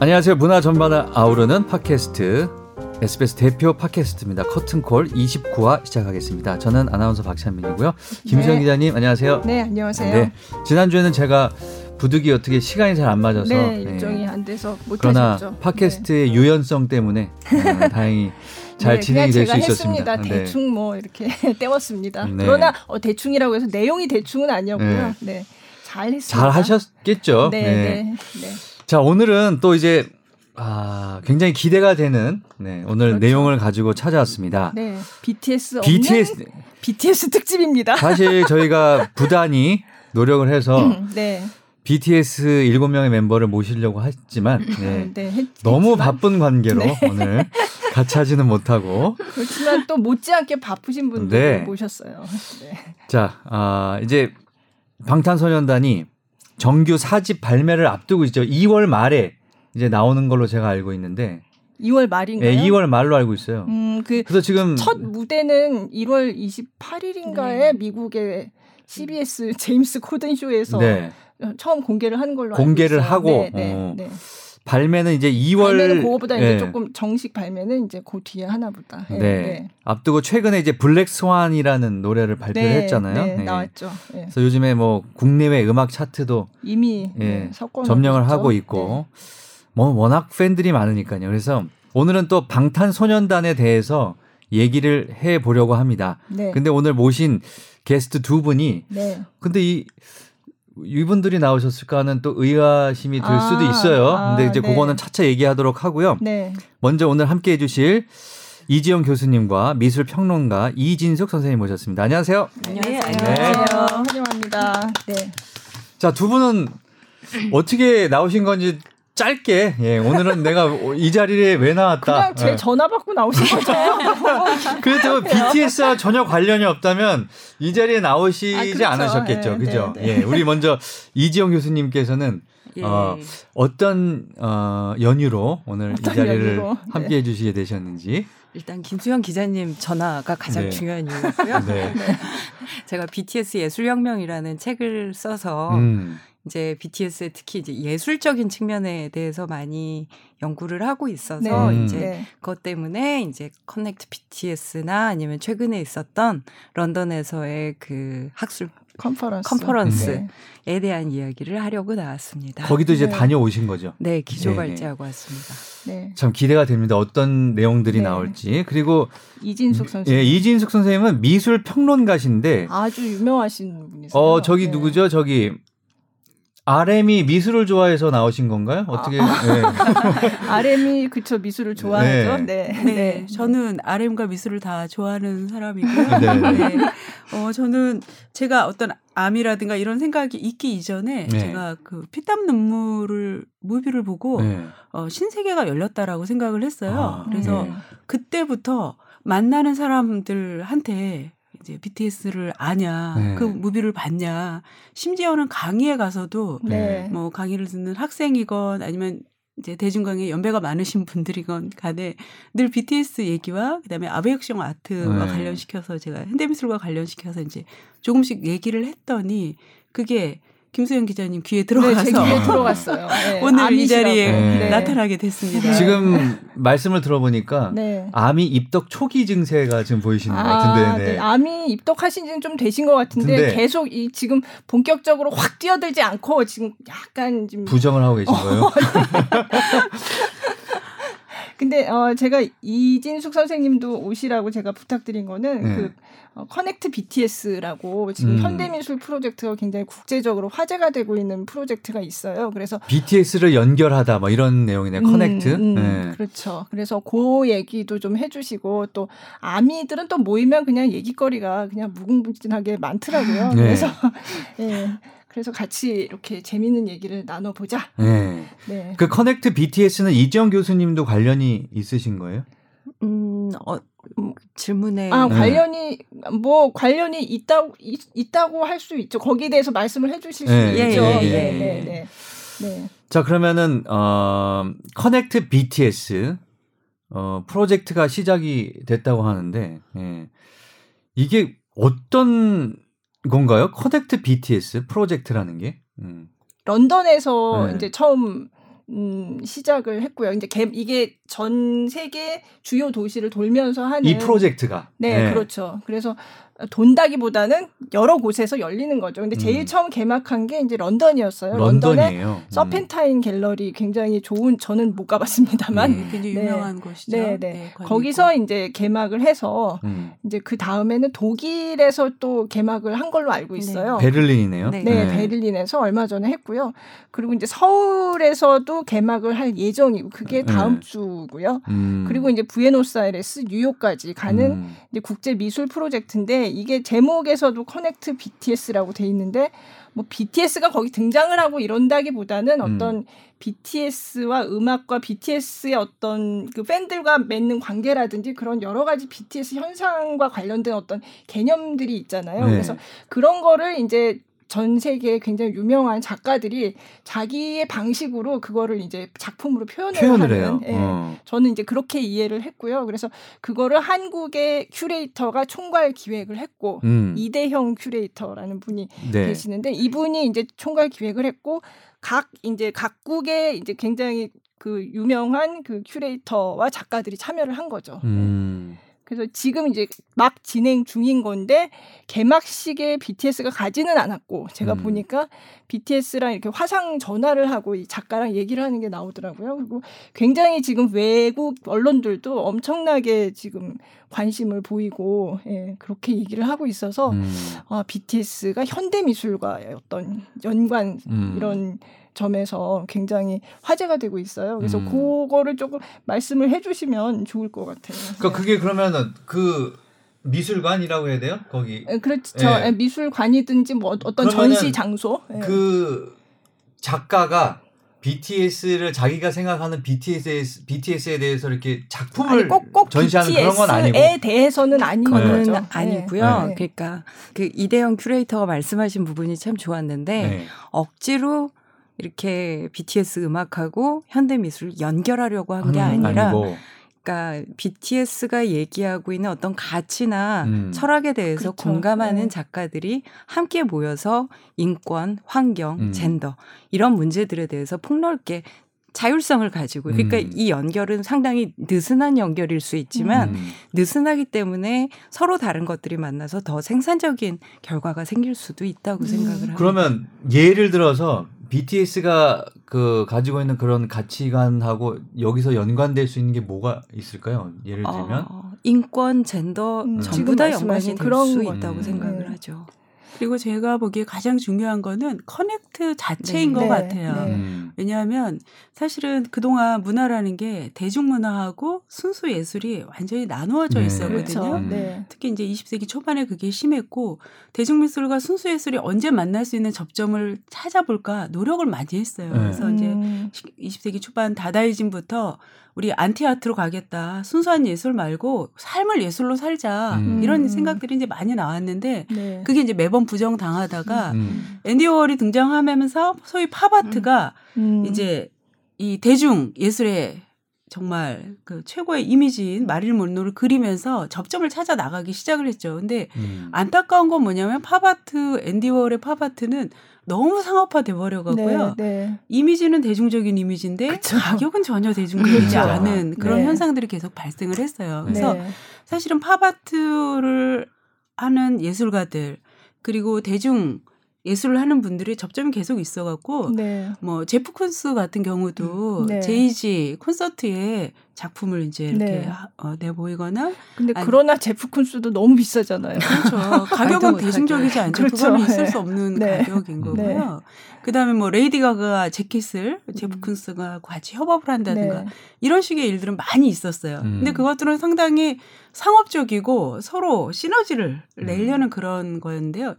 안녕하세요. 문화 전반을 아우르는 팟캐스트 SBS 대표 팟캐스트입니다. 커튼콜 29화 시작하겠습니다. 저는 아나운서 박찬민이고요. 김수영 네. 기자님 안녕하세요. 네, 안녕하세요. 네. 지난주에는 제가 부득이 어떻게 시간이 잘 안 맞아서 네, 네. 일정이 안 돼서 못 그러나 하셨죠. 팟캐스트의 유연성 때문에 어, 다행히 잘 네, 진행이 될 수 있었습니다. 했습니다. 네. 대충 뭐 이렇게 때웠습니다. 네. 그러나 어, 대충이라고 해서 내용이 대충은 아니었고요. 네. 네, 잘 했습니다. 잘 하셨겠죠. 네, 네. 네, 네. 자 오늘은 또 이제 아, 굉장히 기대가 되는 네, 오늘 그렇죠. 내용을 가지고 찾아왔습니다. 네, BTS BTS BTS 특집입니다. 사실 저희가 부단히 노력을 해서 네, BTS 7명의 멤버를 모시려고 했지만 네, 네, 했, 너무 했지만, 바쁜 관계로 오늘 같이 하지는 못하고 그렇지만 또 못지않게 바쁘신 분들 네. 모셨어요. 네. 자 아, 이제 방탄소년단이 정규 4집 발매를 앞두고 있죠. 2월 말에 이제 나오는 걸로 제가 알고 있는데 2월 말인가요? 네, 2월 말로 알고 있어요. 음, 그 그래서 지금 첫 무대는 1월 28일인가에 네. 미국의 CBS 제임스 코든 쇼에서 네, 처음 공개를 한 걸로 공개를 알고 하고, 있어요. 네, 네, 어, 네. 발매는 이제 2월 발매는 그거보다 네. 이제 조금 정식 발매는 이제 그 뒤에 하나보다. 네. 네. 앞두고 최근에 이제 블랙 스완이라는 노래를 발표를 네, 했잖아요. 네, 네. 나왔죠. 네. 그래서 요즘에 뭐 국내외 음악 차트도 이미 예, 네, 점령을 하고. 있고 뭐 워낙 팬들이 많으니까요. 그래서 오늘은 또 방탄소년단에 대해서 얘기를 해 보려고 합니다. 네. 근데 오늘 모신 게스트 두 분이 네. 근데 이 이분들이 나오셨을까 하는 또 의아심이 들 아, 수도 있어요. 아, 근데 이제 네. 그거는 차차 얘기하도록 하고요. 네. 먼저 오늘 함께 해주실 이지영 교수님과 미술 평론가 이진숙 선생님 모셨습니다. 안녕하세요. 안녕하세요. 안녕하세요. 환영합니다. 네. 자, 두 분은 어떻게 나오신 건지 짧게, 예, 오늘은 내가 이 자리에 왜 나왔다. 그냥 제 예. 전화 받고 나오신 거죠. 그래도 BTS와 전혀 관련이 없다면 이 자리에 나오시지 아, 그렇죠. 않으셨겠죠. 네, 그죠? 네, 네. 예, 우리 먼저 이지영 교수님께서는 예. 어, 어떤 어, 연유로 오늘 이 어떤 자리를 연유로? 함께 해 주시게 되셨는지. 일단 김수영 기자님 전화가 가장 네. 중요한 이유고요. 네. 제가 BTS 예술혁명이라는 책을 써서 음, 이제 BTS의 특히 이제 예술적인 측면에 대해서 많이 연구를 하고 있어서 네. 이제 네. 그것 때문에 이제 커넥트 BTS나 아니면 최근에 있었던 런던에서의 그 학술 컨퍼런스. 컨퍼런스에 네. 대한 이야기를 하려고 나왔습니다. 거기도 이제 네. 다녀오신 거죠. 네, 기조 네, 발제하고 왔습니다. 네. 참 기대가 됩니다. 어떤 내용들이 네. 나올지. 그리고 이진숙 선수. 예, 이진숙 선생님은 미술 평론가신데 아주 유명하신 분이세요. 어, 저기 네. 누구죠? 저기 RM이 미술을 좋아해서 나오신 건가요? 어떻게? 아. 예. RM이 그쵸 미술을 좋아하죠. 네. 네. 네, 저는 RM과 미술을 다 좋아하는 사람이고요. 네. 네. 어, 저는 제가 어떤 암이라든가 이런 생각이 있기 이전에 네. 제가 그 피땀 눈물을 무비를 보고 네. 어, 신세계가 열렸다라고 생각을 했어요. 아, 그래서 네. 그때부터 만나는 사람들한테 이제 BTS를 아냐, 네. 그 무비를 봤냐, 심지어는 강의에 가서도 네. 뭐 강의를 듣는 학생이건 아니면 이제 대중강의 연배가 많으신 분들이건 간에 늘 BTS 얘기와 그다음에 아베혁신 아트와 네. 관련시켜서 제가 현대미술과 관련시켜서 이제 조금씩 얘기를 했더니 그게 김수영 기자님 귀에 네, 들어가서 제 귀에 들어갔어요. 네, 오늘 이 암이시라고. 자리에 네. 나타나게 됐습니다. 지금 말씀을 들어보니까 네. 암이 입덕 초기 증세가 지금 보이시는 것 아, 같은데. 네. 네. 암이 입덕하신 지는 좀 되신 것 같은데 근데- 계속 이 지금 본격적으로 확 뛰어들지 않고 지금 약간 좀 부정을 하고 계신 거예요? 근데 어 제가 이진숙 선생님도 오시라고 제가 부탁드린 거는 네. 그 어, Connect BTS라고 지금 음. 현대미술 프로젝트가 굉장히 국제적으로 화제가 되고 있는 프로젝트가 있어요. 그래서 BTS를 연결하다 뭐 이런 내용이네. Connect. 음, 음, 네. 그렇죠. 그래서 그 얘기도 좀 해주시고 또 아미들은 또 모이면 그냥 얘기거리가 그냥 무궁무진하게 많더라고요. 네. 그래서 예. 그래서 같이 이렇게 재밌는 얘기를 나눠보자. 네. 네. 그 Connect BTS는 이지영 교수님도 관련이 있으신 거예요? 음, 어, 음, 질문에 아 네. 관련이 뭐 관련이 있다고 있, 있다고 할 수 있죠. 거기에 대해서 말씀을 해주실 수 네, 있죠. 예, 예, 네, 예. 네, 네, 네. 자 그러면은 어 Connect BTS 어 프로젝트가 시작이 됐다고 하는데 예. 이게 어떤 건가요? Connect BTS 프로젝트라는 게? 음. 런던에서 네. 이제 처음 음, 시작을 했고요. 이제 개, 이게 전 세계 주요 도시를 돌면서 하는 이 프로젝트가 네, 그렇죠. 그래서 돈다기보다는 여러 곳에서 열리는 거죠. 근데 제일 음. 처음 개막한 게 이제 런던이었어요. 런던에 런던이에요. 음. 서펜타인 갤러리 굉장히 좋은 저는 못 가봤습니다만 음. 굉장히 네. 유명한 곳이죠. 네, 네. 관이 거기서 있고. 이제 개막을 해서 음. 이제 그 다음에는 독일에서 또 개막을 한 걸로 알고 네. 있어요. 베를린이네요. 네. 네, 베를린에서 얼마 전에 했고요. 그리고 이제 서울에서도 개막을 할 예정이고 그게 다음 네. 주고요. 음. 그리고 이제 부에노스아이레스, 뉴욕까지 가는 음. 이제 국제 미술 프로젝트인데 이게 제목에서도 커넥트 BTS라고 돼 있는데 뭐 BTS가 거기 등장을 하고 이런다기보다는 음. 어떤 BTS와 음악과 BTS의 어떤 그 팬들과 맺는 관계라든지 그런 여러 가지 BTS 현상과 관련된 어떤 개념들이 있잖아요. 네. 그래서 그런 거를 이제 전 세계에 굉장히 유명한 작가들이 자기의 방식으로 그거를 이제 작품으로 표현을, 표현을 하는 해요. 예. 어. 저는 이제 그렇게 이해를 했고요. 그래서 그거를 한국의 큐레이터가 총괄 기획을 했고 음. 이대형 큐레이터라는 분이 네. 계시는데 이분이 이제 총괄 기획을 했고 각 이제 각국의 이제 굉장히 그 유명한 그 큐레이터와 작가들이 참여를 한 거죠. 음. 그래서 지금 이제 막 진행 중인 건데 개막식에 BTS가 가지는 않았고 제가 음. 보니까 BTS랑 이렇게 화상 전화를 하고 이 작가랑 얘기를 하는 게 나오더라고요. 그리고 굉장히 지금 외국 언론들도 엄청나게 지금 관심을 보이고 예, 그렇게 얘기를 하고 있어서 음. 아, BTS가 현대 미술과의 어떤 연관 음. 이런 점에서 굉장히 화제가 되고 있어요. 그래서 음. 그거를 조금 말씀을 해주시면 좋을 것 같아요. 그러니까 그게 그러면은 그 미술관이라고 해야 돼요? 거기 예, 그렇죠. 예. 예, 미술관이든지 뭐 어떤 전시 장소. 예. 그 작가가 BTS를 자기가 생각하는 BTS에 BTS에 대해서 이렇게 작품을 아니 꼭 꼭 전시하는 그런 건 아니고 BTS에 대해서는 아닌. 아니고요. 네. 그러니까 그 이대영 큐레이터가 말씀하신 부분이 참 좋았는데 네. 억지로 이렇게 BTS 음악하고 현대 미술을 연결하려고 한게 하는 건 아니라 아니고. 그러니까 BTS가 얘기하고 있는 어떤 가치나 음. 철학에 대해서 그렇죠. 공감하는 네. 작가들이 함께 모여서 인권, 환경, 음. 젠더 이런 문제들에 대해서 폭넓게 자율성을 가지고 그러니까 음. 이 연결은 상당히 느슨한 연결일 수 있지만 음. 느슨하기 때문에 서로 다른 것들이 만나서 더 생산적인 결과가 생길 수도 있다고 음. 생각을 합니다. 그러면 예를 들어서 BTS가 그 가지고 있는 그런 가치관하고 여기서 연관될 수 있는 게 뭐가 있을까요? 예를 들면 어, 인권, 젠더 음, 전부 다 연관이 될 그런 수 것. 있다고 음. 생각을 네. 하죠. 그리고 제가 보기에 가장 중요한 거는 커넥트 자체인 네. 것 네, 같아요. 네. 음. 왜냐하면 사실은 그동안 문화라는 게 대중문화하고 순수 예술이 완전히 나누어져 네. 있었거든요. 그렇죠. 특히 이제 20세기 초반에 그게 심했고 대중미술과 순수 예술이 언제 만날 수 있는 접점을 찾아볼까 노력을 많이 했어요. 네. 그래서 이제 음, 20세기 초반 다다이즘부터 우리 anti-art로 가겠다. 순수한 예술 말고 삶을 예술로 살자. 음. 이런 생각들이 이제 많이 나왔는데 네. 그게 이제 매번 부정당하다가 음. 앤디 워홀이 등장하면서 소위 팝아트가 음. 이제 이 대중 예술의 정말 그 최고의 이미지인 마릴린 몬로를 그리면서 접점을 찾아 나가기 시작을 했죠. 근데 음. 안타까운 건 뭐냐면 팝아트 앤디 워홀의 팝아트는 너무 상업화돼 버려 갖고요. 네, 네. 이미지는 대중적인 이미지인데 그쵸. 가격은 전혀 대중적이지 그쵸. 않은 그런 네. 현상들이 계속 발생을 했어요. 그래서 네. 사실은 팝아트를 하는 예술가들 그리고 대중 예술을 하는 분들이 접점이 계속 있어갖고 네. 뭐 제프 콘스 같은 경우도 네. 제이지 콘서트에 작품을 이제 이렇게 네. 하- 어, 내보이거나 근데 아니- 그러나 제프 쿤스도 너무 비싸잖아요. 그렇죠. 가격은. 대중적이지 않죠. 그렇죠. 그거는 있을 네. 수 없는 네. 가격인 거고요. 네. 그다음에 뭐 레이디 가가 재킷을 제프 음. 쿤스가 같이 협업을 한다든가 네. 이런 식의 일들은 많이 있었어요. 음. 근데 그것들은 상당히 상업적이고 서로 시너지를 음. 내려는 그런 거였는데요.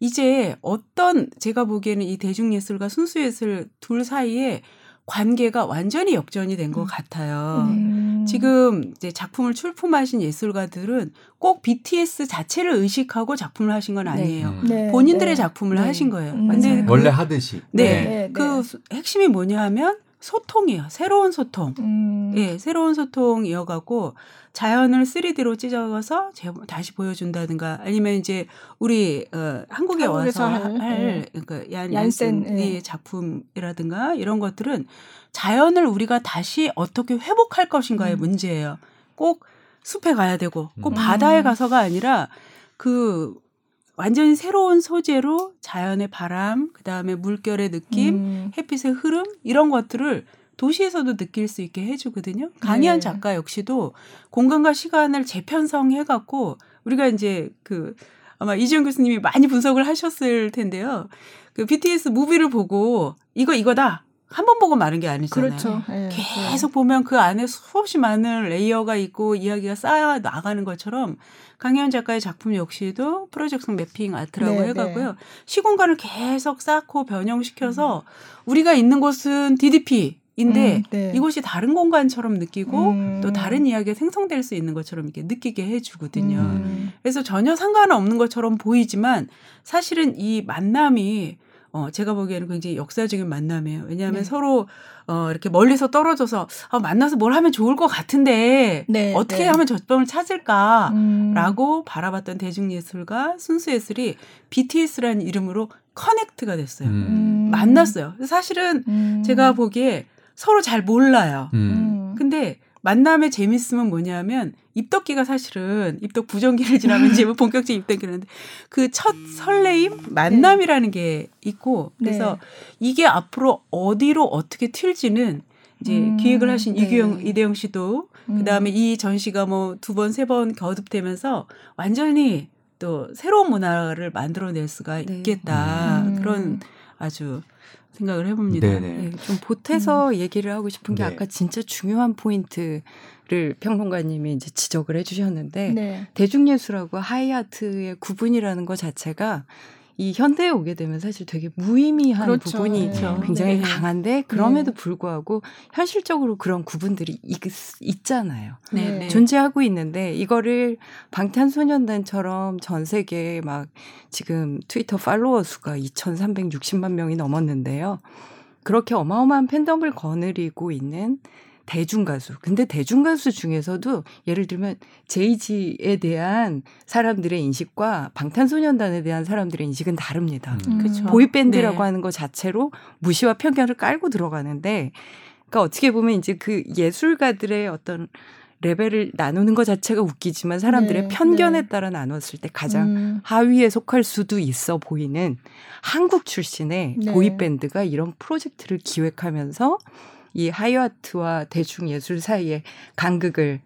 이제 어떤 제가 보기에는 이 대중예술과 순수예술 둘 사이에 관계가 완전히 역전이 된것 음. 같아요. 음. 지금 이제 작품을 출품하신 예술가들은 꼭 BTS 자체를 의식하고 작품을 하신 건 아니에요. 음. 네, 본인들의 네. 작품을 네. 하신 거예요. 음, 근데. 그- 원래 하듯이. 네. 네, 그 네. 수- 핵심이 뭐냐 하면 소통이에요. 새로운 소통. 음. 예, 새로운 소통 이어가고 자연을 3D로 찢어서 제- 다시 보여준다든가 아니면 이제 우리 어, 한국에 와서 할, 할, 예. 그러니까 얀, 얀센, 얀센의 예. 작품이라든가 이런 것들은 자연을 우리가 다시 어떻게 회복할 것인가의 음. 문제예요. 꼭 숲에 가야 되고 꼭 음. 바다에 가서가 아니라 그 완전히 새로운 소재로 자연의 바람, 그 다음에 물결의 느낌, 음. 햇빛의 흐름 이런 것들을 도시에서도 느낄 수 있게 해주거든요. 강희한 네. 작가 역시도 공간과 시간을 재편성해갖고 우리가 이제 그 아마 이지영 교수님이 많이 분석을 하셨을 텐데요. 그 BTS 무비를 보고 이거 이거다 한 번 보고 마는 게 아니잖아요. 그렇죠. 예. 계속 보면 그 안에 수없이 많은 layer가 있고 이야기가 쌓여 나가는 것처럼 강이연 작가의 작품 역시도 projection mapping art라고 네, 해갖고요. 시공간을 계속 쌓고 변형시켜서 우리가 있는 곳은 DDP인데 음, 네. 이곳이 다른 공간처럼 느끼고 음. 또 다른 이야기가 생성될 수 있는 것처럼 이렇게 느끼게 해주거든요. 음. 그래서 전혀 상관없는 것처럼 보이지만 사실은 이 만남이 어 제가 보기에는 굉장히 역사적인 만남이에요. 왜냐하면 네. 서로 어 이렇게 멀리서 떨어져서 아, 만나서 뭘 하면 좋을 것 같은데 네, 어떻게 네. 하면 저점을 찾을까라고 음. 바라봤던 대중예술가 순수예술이 BTS라는 이름으로 커넥트가 됐어요. 음. 음. 만났어요. 사실은 음. 제가 보기에 서로 잘 몰라요. 음. 음. 근데 만남의 재밌음은 뭐냐면 입덕기가 사실은 입덕 부정기를 지나면 이제 뭐 본격적인 입덕기라는데 그 첫 설레임 만남이라는 게 있고 그래서 이게 앞으로 어디로 어떻게 튈지는 이제 음, 기획을 하신 네. 이규영 이대영 씨도 음. 그다음에 이 전시가 뭐 두 번 세번 거듭되면서 완전히 또 새로운 문화를 만들어낼 수가 네. 있겠다 음. 그런 아주 생각을 해봅니다. 네네. 예, 좀 보태서 얘기를 하고 싶은 게 네. 아까 진짜 중요한 포인트 를 평론가님이 이제 지적을 해주셨는데 네. 대중예술하고 하이아트의 구분이라는 것 자체가 이 현대에 오게 되면 사실 되게 무의미한 그렇죠. 부분이 그렇죠. 굉장히 네. 강한데 그럼에도 불구하고 현실적으로 그런 구분들이 있, 잖아요 네, 네. 네. 존재하고 있는데 이거를 방탄소년단처럼 전 세계에 막 지금 트위터 팔로워 수가 2,360만 명이 넘었는데요. 그렇게 어마어마한 팬덤을 거느리고 있는 대중 가수. 근데 대중 가수 중에서도 예를 들면 제이지에 대한 사람들의 인식과 방탄소년단에 대한 사람들의 인식은 다릅니다. 음. 그쵸. 보이밴드라고 네. 하는 것 자체로 무시와 편견을 깔고 들어가는데, 그러니까 어떻게 보면 이제 그 예술가들의 어떤 레벨을 나누는 것 자체가 웃기지만 사람들의 네, 편견에 네. 따라 나눴을 때 가장 음. 하위에 속할 수도 있어 보이는 한국 출신의 네. 보이밴드가 이런 프로젝트를 기획하면서 이 하이아트와 대중 예술 사이의 간극을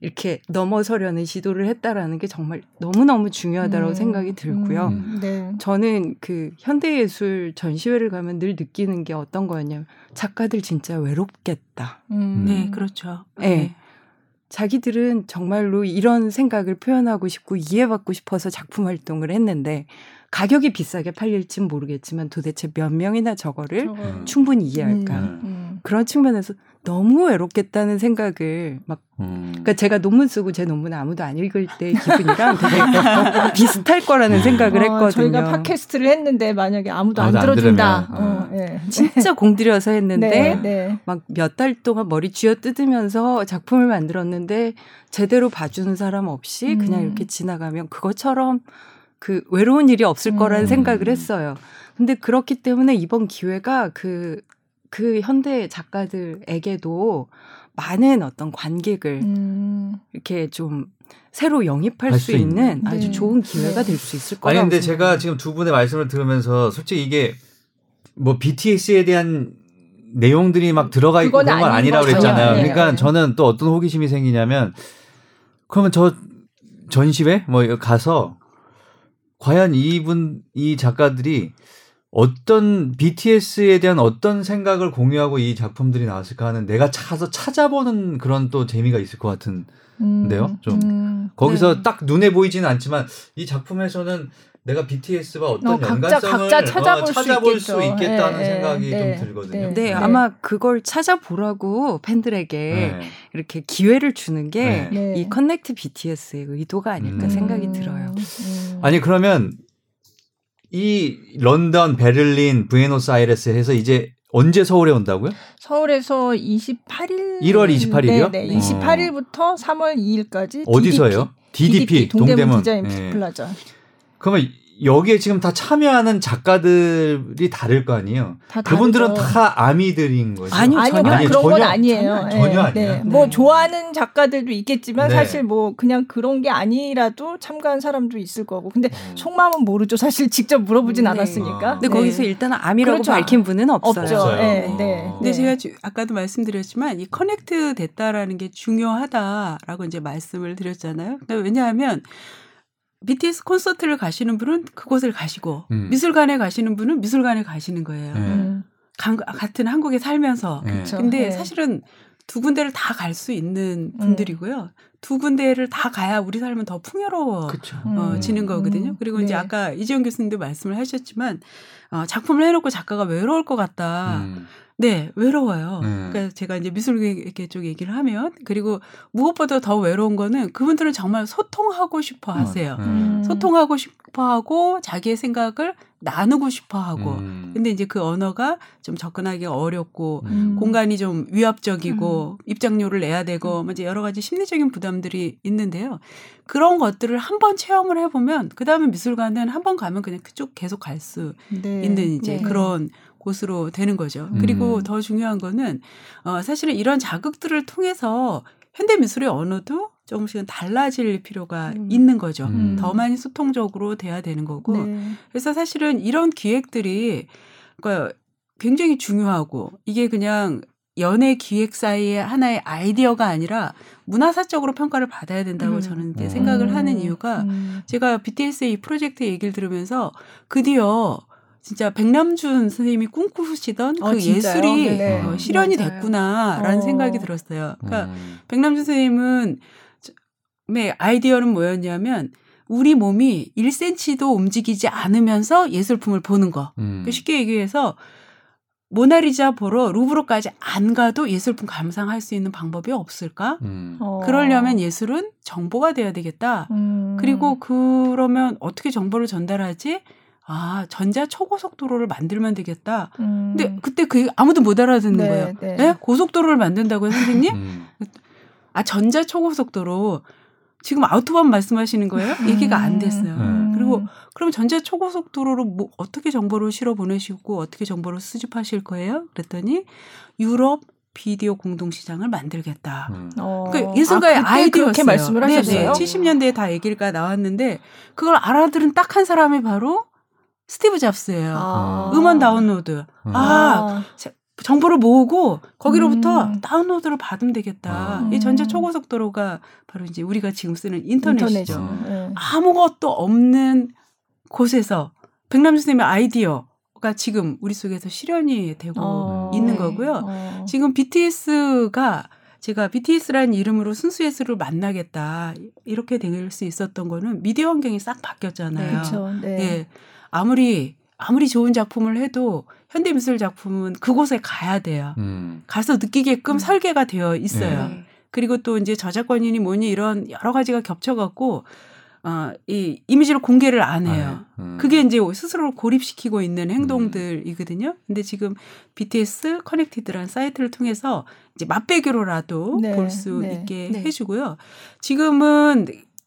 이렇게 넘어서려는 시도를 했다라는 게 정말 너무너무 중요하다고 음. 생각이 들고요. 음. 네. 저는 그 현대 예술 전시회를 가면 늘 느끼는 게 어떤 거였냐면 작가들 진짜 외롭겠다. 음. 네, 그렇죠. 네. 자기들은 정말로 이런 생각을 표현하고 싶고 이해받고 싶어서 작품 활동을 했는데 가격이 비싸게 팔릴진 모르겠지만 도대체 몇 명이나 저거를 저거. 음. 충분히 이해할까. 음. 음. 그런 측면에서 너무 외롭겠다는 생각을 막 음. 그러니까 제가 논문 쓰고 제 논문 아무도 안 읽을 때 기분이랑 되게 비슷할 거라는 생각을 어, 했거든요. 저희가 팟캐스트를 했는데 만약에 아무도 안 들어준다. 어, 예. 진짜 공들여서 했는데 네, 네. 막몇 달 동안 머리 쥐어 뜯으면서 작품을 만들었는데 제대로 봐주는 사람 없이 그냥 음. 이렇게 지나가면 그것처럼 그 외로운 일이 없을 거라는 음. 생각을 했어요. 근데 그렇기 때문에 이번 기회가 그, 그 현대 작가들에게도 많은 어떤 관객을 음. 이렇게 좀 새로 영입할 할수수 있는. 있는 아주 네. 좋은 기회가 네. 될수 있을 아니 거라고 근데 생각해요. 제가 지금 두 분의 말씀을 들으면서 솔직히 이게 뭐 BTS에 대한 내용들이 막 들어가 있고 그런 건 아니라고. 그랬잖아요. 네, 그러니까 네. 저는 또 어떤 호기심이 생기냐면 그러면 저 전시회 뭐 이거 가서 과연 이분 이 작가들이 어떤 BTS에 대한 어떤 생각을 공유하고 이 작품들이 나왔을까 하는 내가 찾아서 찾아보는 그런 또 재미가 있을 것 같은 음. 좀 음. 거기서 네. 딱 눈에 보이지는 않지만 이 작품에서는 내가 BTS와 어떤 어, 각자- 연관성을 각자 찾아볼 어, 수 찾아볼 수, 있겠죠. 있겠다는 예, 생각이 예, 좀 들거든요. 네, 네, 네. 아마 그걸 찾아보라고 팬들에게 네. 이렇게 기회를 주는 게 네. 이 네. 커넥트 BTS의 의도가 아닐까 음. 생각이 들어요. 음. 아니 그러면 이 런던, 베를린, 부에노스아이레스 해서 이제 언제 서울에 온다고요? 서울에서 28일 1월 28일 이요? 네, 네. 어. 28일부터 3월 2일까지 어디서요? DDP, 동대문, 동대문. 디자인 예. 플라자. 그러면 여기에 지금 다 참여하는 작가들이 다를 거 아니에요? 다 그분들은 다르죠. 다 아미들인 거죠. 아니요, 아니요, 전혀 아니에요. 그런 건 전혀- 아니에요. 전혀- 전혀 아니에요? 네. 네. 뭐 좋아하는 작가들도 있겠지만 네. 사실 뭐 그냥 그런 게 아니라도 참가한 사람도 있을 거고. 근데 음. 속마음은 모르죠. 사실 직접 물어보진 네. 않았으니까. 근데 네. 거기서 일단 아미라고 그렇죠. 밝힌 분은 없어요. 없죠. 없어요. 네, 어. 네. 근데 네. 제가 주- 아까도 말씀드렸지만 이 커넥트 됐다라는 게 중요하다라고 이제 말씀을 드렸잖아요. 근데 왜냐하면 BTS 콘서트를 가시는 분은 그곳을 가시고 음. 미술관에 가시는 분은 미술관에 가시는 거예요. 네. 음, 간- 같은 한국에 살면서. 네. 그쵸. 근데 네. 사실은 두 군데를 다 갈 수 있는 음. 분들이고요. 두 군데를 다 가야 우리 삶은 더 풍요로워 그렇죠. 어, 음. 지는 거거든요. 음. 그리고 이제 네. 아까 이지영 교수님도 말씀을 하셨지만 어, 작품을 해놓고 작가가 외로울 것 같다. 음. 네, 외로워요. 음. 그러니까 제가 이제 미술계 쪽 얘기를 하면 그리고 무엇보다 더 외로운 거는 그분들은 정말 소통하고 싶어 하세요. 음. 소통하고 싶어 하고 자기의 생각을 나누고 싶어 하고. 음. 근데 이제 그 언어가 좀 접근하기가 어렵고 음. 공간이 좀 위압적이고 입장료를 내야 되고 뭐 이제 여러 가지 심리적인 부담들이 있는데요. 그런 것들을 한번 체험을 해 보면 그 다음에 미술관은 한번 가면 그냥 쭉 계속 갈수 네. 있는 이제 네. 그런 곳으로 되는 거죠. 음. 그리고 더 중요한 거는 어 사실은 이런 자극들을 통해서 현대 미술의 언어도 조금씩은 달라질 필요가 음. 있는 거죠. 음. 더 많이 소통적으로 돼야 되는 거고. 네. 그래서 사실은 이런 기획들이 그러니까 굉장히 중요하고 이게 그냥 연예 기획사의 하나의 아이디어가 아니라 문화사적으로 평가를 받아야 된다고 음. 저는 이제 음. 생각을 하는 이유가 음. 제가 BTS의 이 프로젝트 얘기를 들으면서 드디어 진짜 백남준 선생님이 꿈꾸시던 어, 그 진짜요? 예술이 네네. 어, 실현이 맞아요. 됐구나라는 어. 생각이 들었어요. 그러니까 음. 백남준 선생님은 의 아이디어는 뭐였냐면 우리 몸이 1cm도 움직이지 않으면서 예술품을 보는 거. 음. 그러니까 쉽게 얘기해서 모나리자 보러 루브르까지 안 가도 예술품 감상할 수 있는 방법이 없을까? 음. 어. 그러려면 예술은 정보가 돼야 되겠다. 음. 그리고 그러면 어떻게 정보를 전달하지? 아, 전자 초고속도로를 만들면 되겠다. 음. 근데 그때 그 아무도 못 알아듣는 네, 거예요. 네. 예? 고속도로를 만든다고요, 선생님? 음. 아, 전자 초고속도로. 지금 아우토반 말씀하시는 거예요? 얘기가 안 됐어요. 음. 그리고 그럼 전자 초고속도로로 뭐 어떻게 정보를 실어 보내시고 어떻게 정보를 수집하실 거예요? 그랬더니 유럽 비디오 공동시장을 만들겠다. 음. 어. 그 예술가의 아, 그때 아이디어였어요. 그렇게 말씀을 네, 하셨어요. 네. 70년대에 다 얘기가 나왔는데 그걸 알아들은 딱 한 사람이 바로 스티브 잡스예요. 아. 음원 다운로드. 음. 아, 정보를 모으고 거기로부터 음. 다운로드를 받으면 되겠다. 아. 이 전자 초고속도로가 바로 이제 우리가 지금 쓰는 인터넷이죠. 인터넷. 네. 아무것도 없는 곳에서 백남 선생님의 아이디어가 지금 우리 속에서 실현이 되고 어. 있는 네. 거고요. 어. 지금 BTS가 제가 BTS라는 이름으로 순수 예술을 만나겠다 이렇게 될 수 있었던 거는 미디어 환경이 싹 바뀌었잖아요. 그렇죠. 네. 예. 아무리 아무리 좋은 작품을 해도 현대 미술 작품은 그곳에 가야 돼요. 음. 가서 느끼게끔 음. 설계가 되어 있어요. 네. 그리고 또 이제 저작권이니 뭐니 이런 여러 가지가 겹쳐갖고 어, 이 이미지를 공개를 안 해요. 아, 음. 그게 이제 스스로를 고립시키고 있는 행동들이거든요. 근데 지금 BTS Connected라는 사이트를 통해서 이제 맛배기로라도 네, 볼수 네, 있게 네. 해주고요. 지금은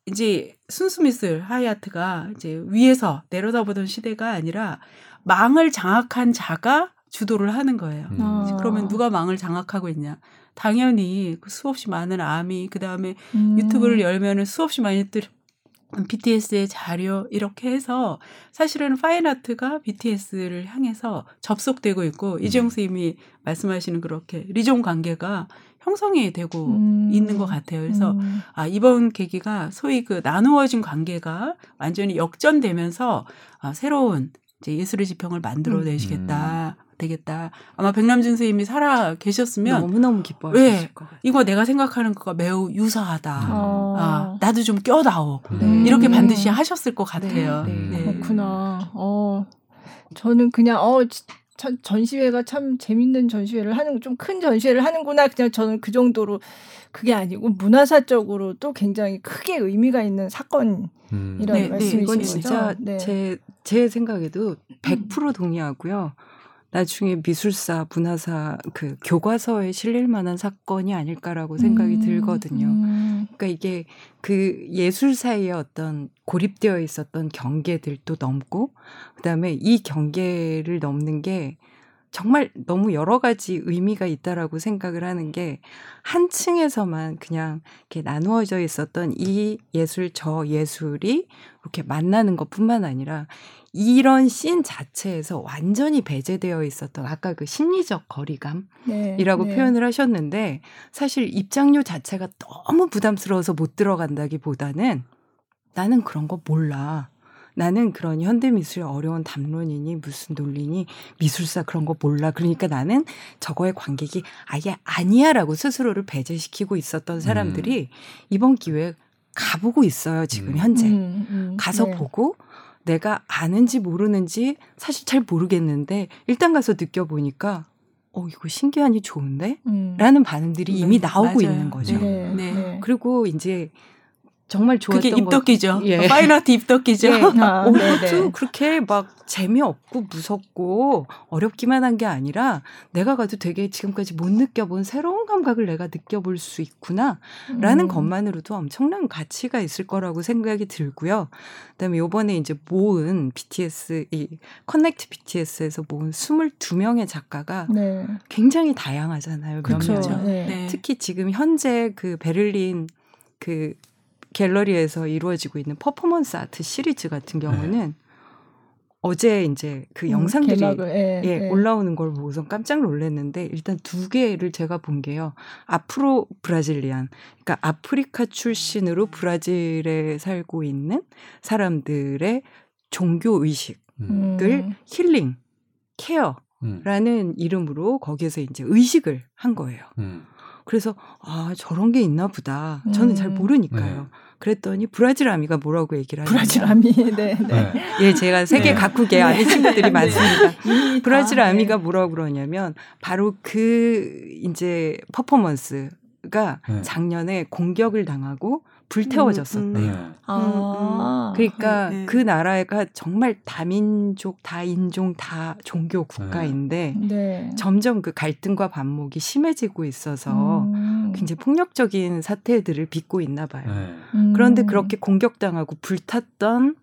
이제 순수 미술 high art가 이제 위에서 내려다보던 시대가 아니라 망을 장악한 자가 주도를 하는 거예요. 음. 아. 그러면 누가 망을 장악하고 있냐? 당연히 그 수없이 많은 아미 그 다음에 음. 유튜브를 열면은 수없이 많이 뜰 BTS의 자료 이렇게 해서 사실은 파인아트가 BTS를 향해서 접속되고 있고 음. 이재용 선생님이 말씀하시는 그렇게 리존 관계가 형성이 되고 음. 있는 것 같아요. 그래서 음. 아 이번 계기가 소위 그 나누어진 관계가 완전히 역전되면서 아, 새로운 이제 예술의 지평을 만들어내시겠다 되겠다. 아마 백남준 선생님이 살아 계셨으면 너무너무 기뻐하실 네. 것 같아요. 이거 내가 생각하는 거가 매우 유사하다. 어. 아, 나도 좀 껴다오. 음. 이렇게 음. 반드시 하셨을 것 같아요. 네, 네. 네. 그렇구나. 어, 저는 그냥 어 지- 참 전시회가 참 재밌는 전시회를 하는 좀 큰 전시회를 하는구나. 그냥 저는 그 정도로 그게 아니고 문화사적으로 또 굉장히 크게 의미가 있는 사건이라는 음. 네, 네, 말씀이신 이건 거죠. 진짜 네. 제, 제 생각에도 100% 동의하고요. 나중에 미술사, 문화사 그 교과서에 실릴 만한 사건이 아닐까라고 생각이 음, 들거든요. 음. 그러니까 이게 그 예술 사이에 어떤 고립되어 있었던 경계들도 넘고 그다음에 이 경계를 넘는 게 정말 너무 여러 가지 의미가 있다라고 생각을 하는 게 한 층에서만 그냥 이렇게 나누어져 있었던 이 예술 저 예술이 이렇게 만나는 것뿐만 아니라 이런 씬 자체에서 완전히 배제되어 있었던 아까 그 심리적 거리감 네, 이라고 네. 표현을 하셨는데 사실 입장료 자체가 너무 부담스러워서 못 들어간다기보다는 나는 그런 거 몰라. 나는 그런 현대미술의 어려운 담론이니 무슨 논리니 미술사 그런 거 몰라. 그러니까 나는 저거의 관객이 아예 아니야 라고 스스로를 배제시키고 있었던 사람들이 이번 기회에 가보고 있어요. 지금 음. 현재. 음, 음, 가서 네. 보고 내가 아는지 모르는지 사실 잘 모르겠는데 일단 가서 느껴보니까 어 이거 신기하니 좋은데? 음. 라는 반응들이 네, 이미 나오고 맞아요. 있는 거죠. 네, 네. 네. 그리고 이제 정말 좋았던 그게 입덕기죠. 예. 파인 아트 입덕기죠. 예. 아, 어, 네, 네. 그렇게 막 재미없고 무섭고 어렵기만 한 게 아니라 내가 가도 되게 지금까지 못 느껴본 새로운 감각을 내가 느껴볼 수 있구나 라는 음. 것만으로도 엄청난 가치가 있을 거라고 생각이 들고요. 그다음에 요번에 이제 모은 BTS 이 Connect BTS에서 모은 22명의 작가가 네. 굉장히 다양하잖아요. 그렇죠. 네. 특히 지금 현재 그 베를린 그 갤러리에서 이루어지고 있는 performance art series 같은 경우는 어제 이제 그 음, 영상들이 개막을, 예, 예, 예. 올라오는 걸 보고서 깜짝 놀랐는데 일단 두 개를 제가 본 게요. Afro Brazilian. 그러니까 아프리카 출신으로 브라질에 살고 있는 사람들의 종교 의식을 음. 음. healing, care라는 음. 이름으로 거기에서 이제 의식을 한 거예요. 음. 그래서 아 저런 게 있나 보다. 저는 잘 음. 모르니까요. 네. 그랬더니 브라질 아미가 뭐라고 얘기를 하냐면 브라질 아미. 네, 네. 네. 예, 제가 세계 네. 각국에 아미 친구들이 네. 많습니다. 브라질 다, 아미가 네. 뭐라고 그러냐면 바로 그 이제 퍼포먼스가 네. 작년에 공격을 당하고 불태워졌었대요. 음, 네. 아. 그러니까 네, 네. 그 나라가 정말 다민족, 다인종, 다 종교 국가인데 네. 점점 그 갈등과 반목이 심해지고 있어서 음. 굉장히 폭력적인 사태들을 빚고 있나 봐요. 네. 음. 그런데 그렇게 공격당하고 불탔던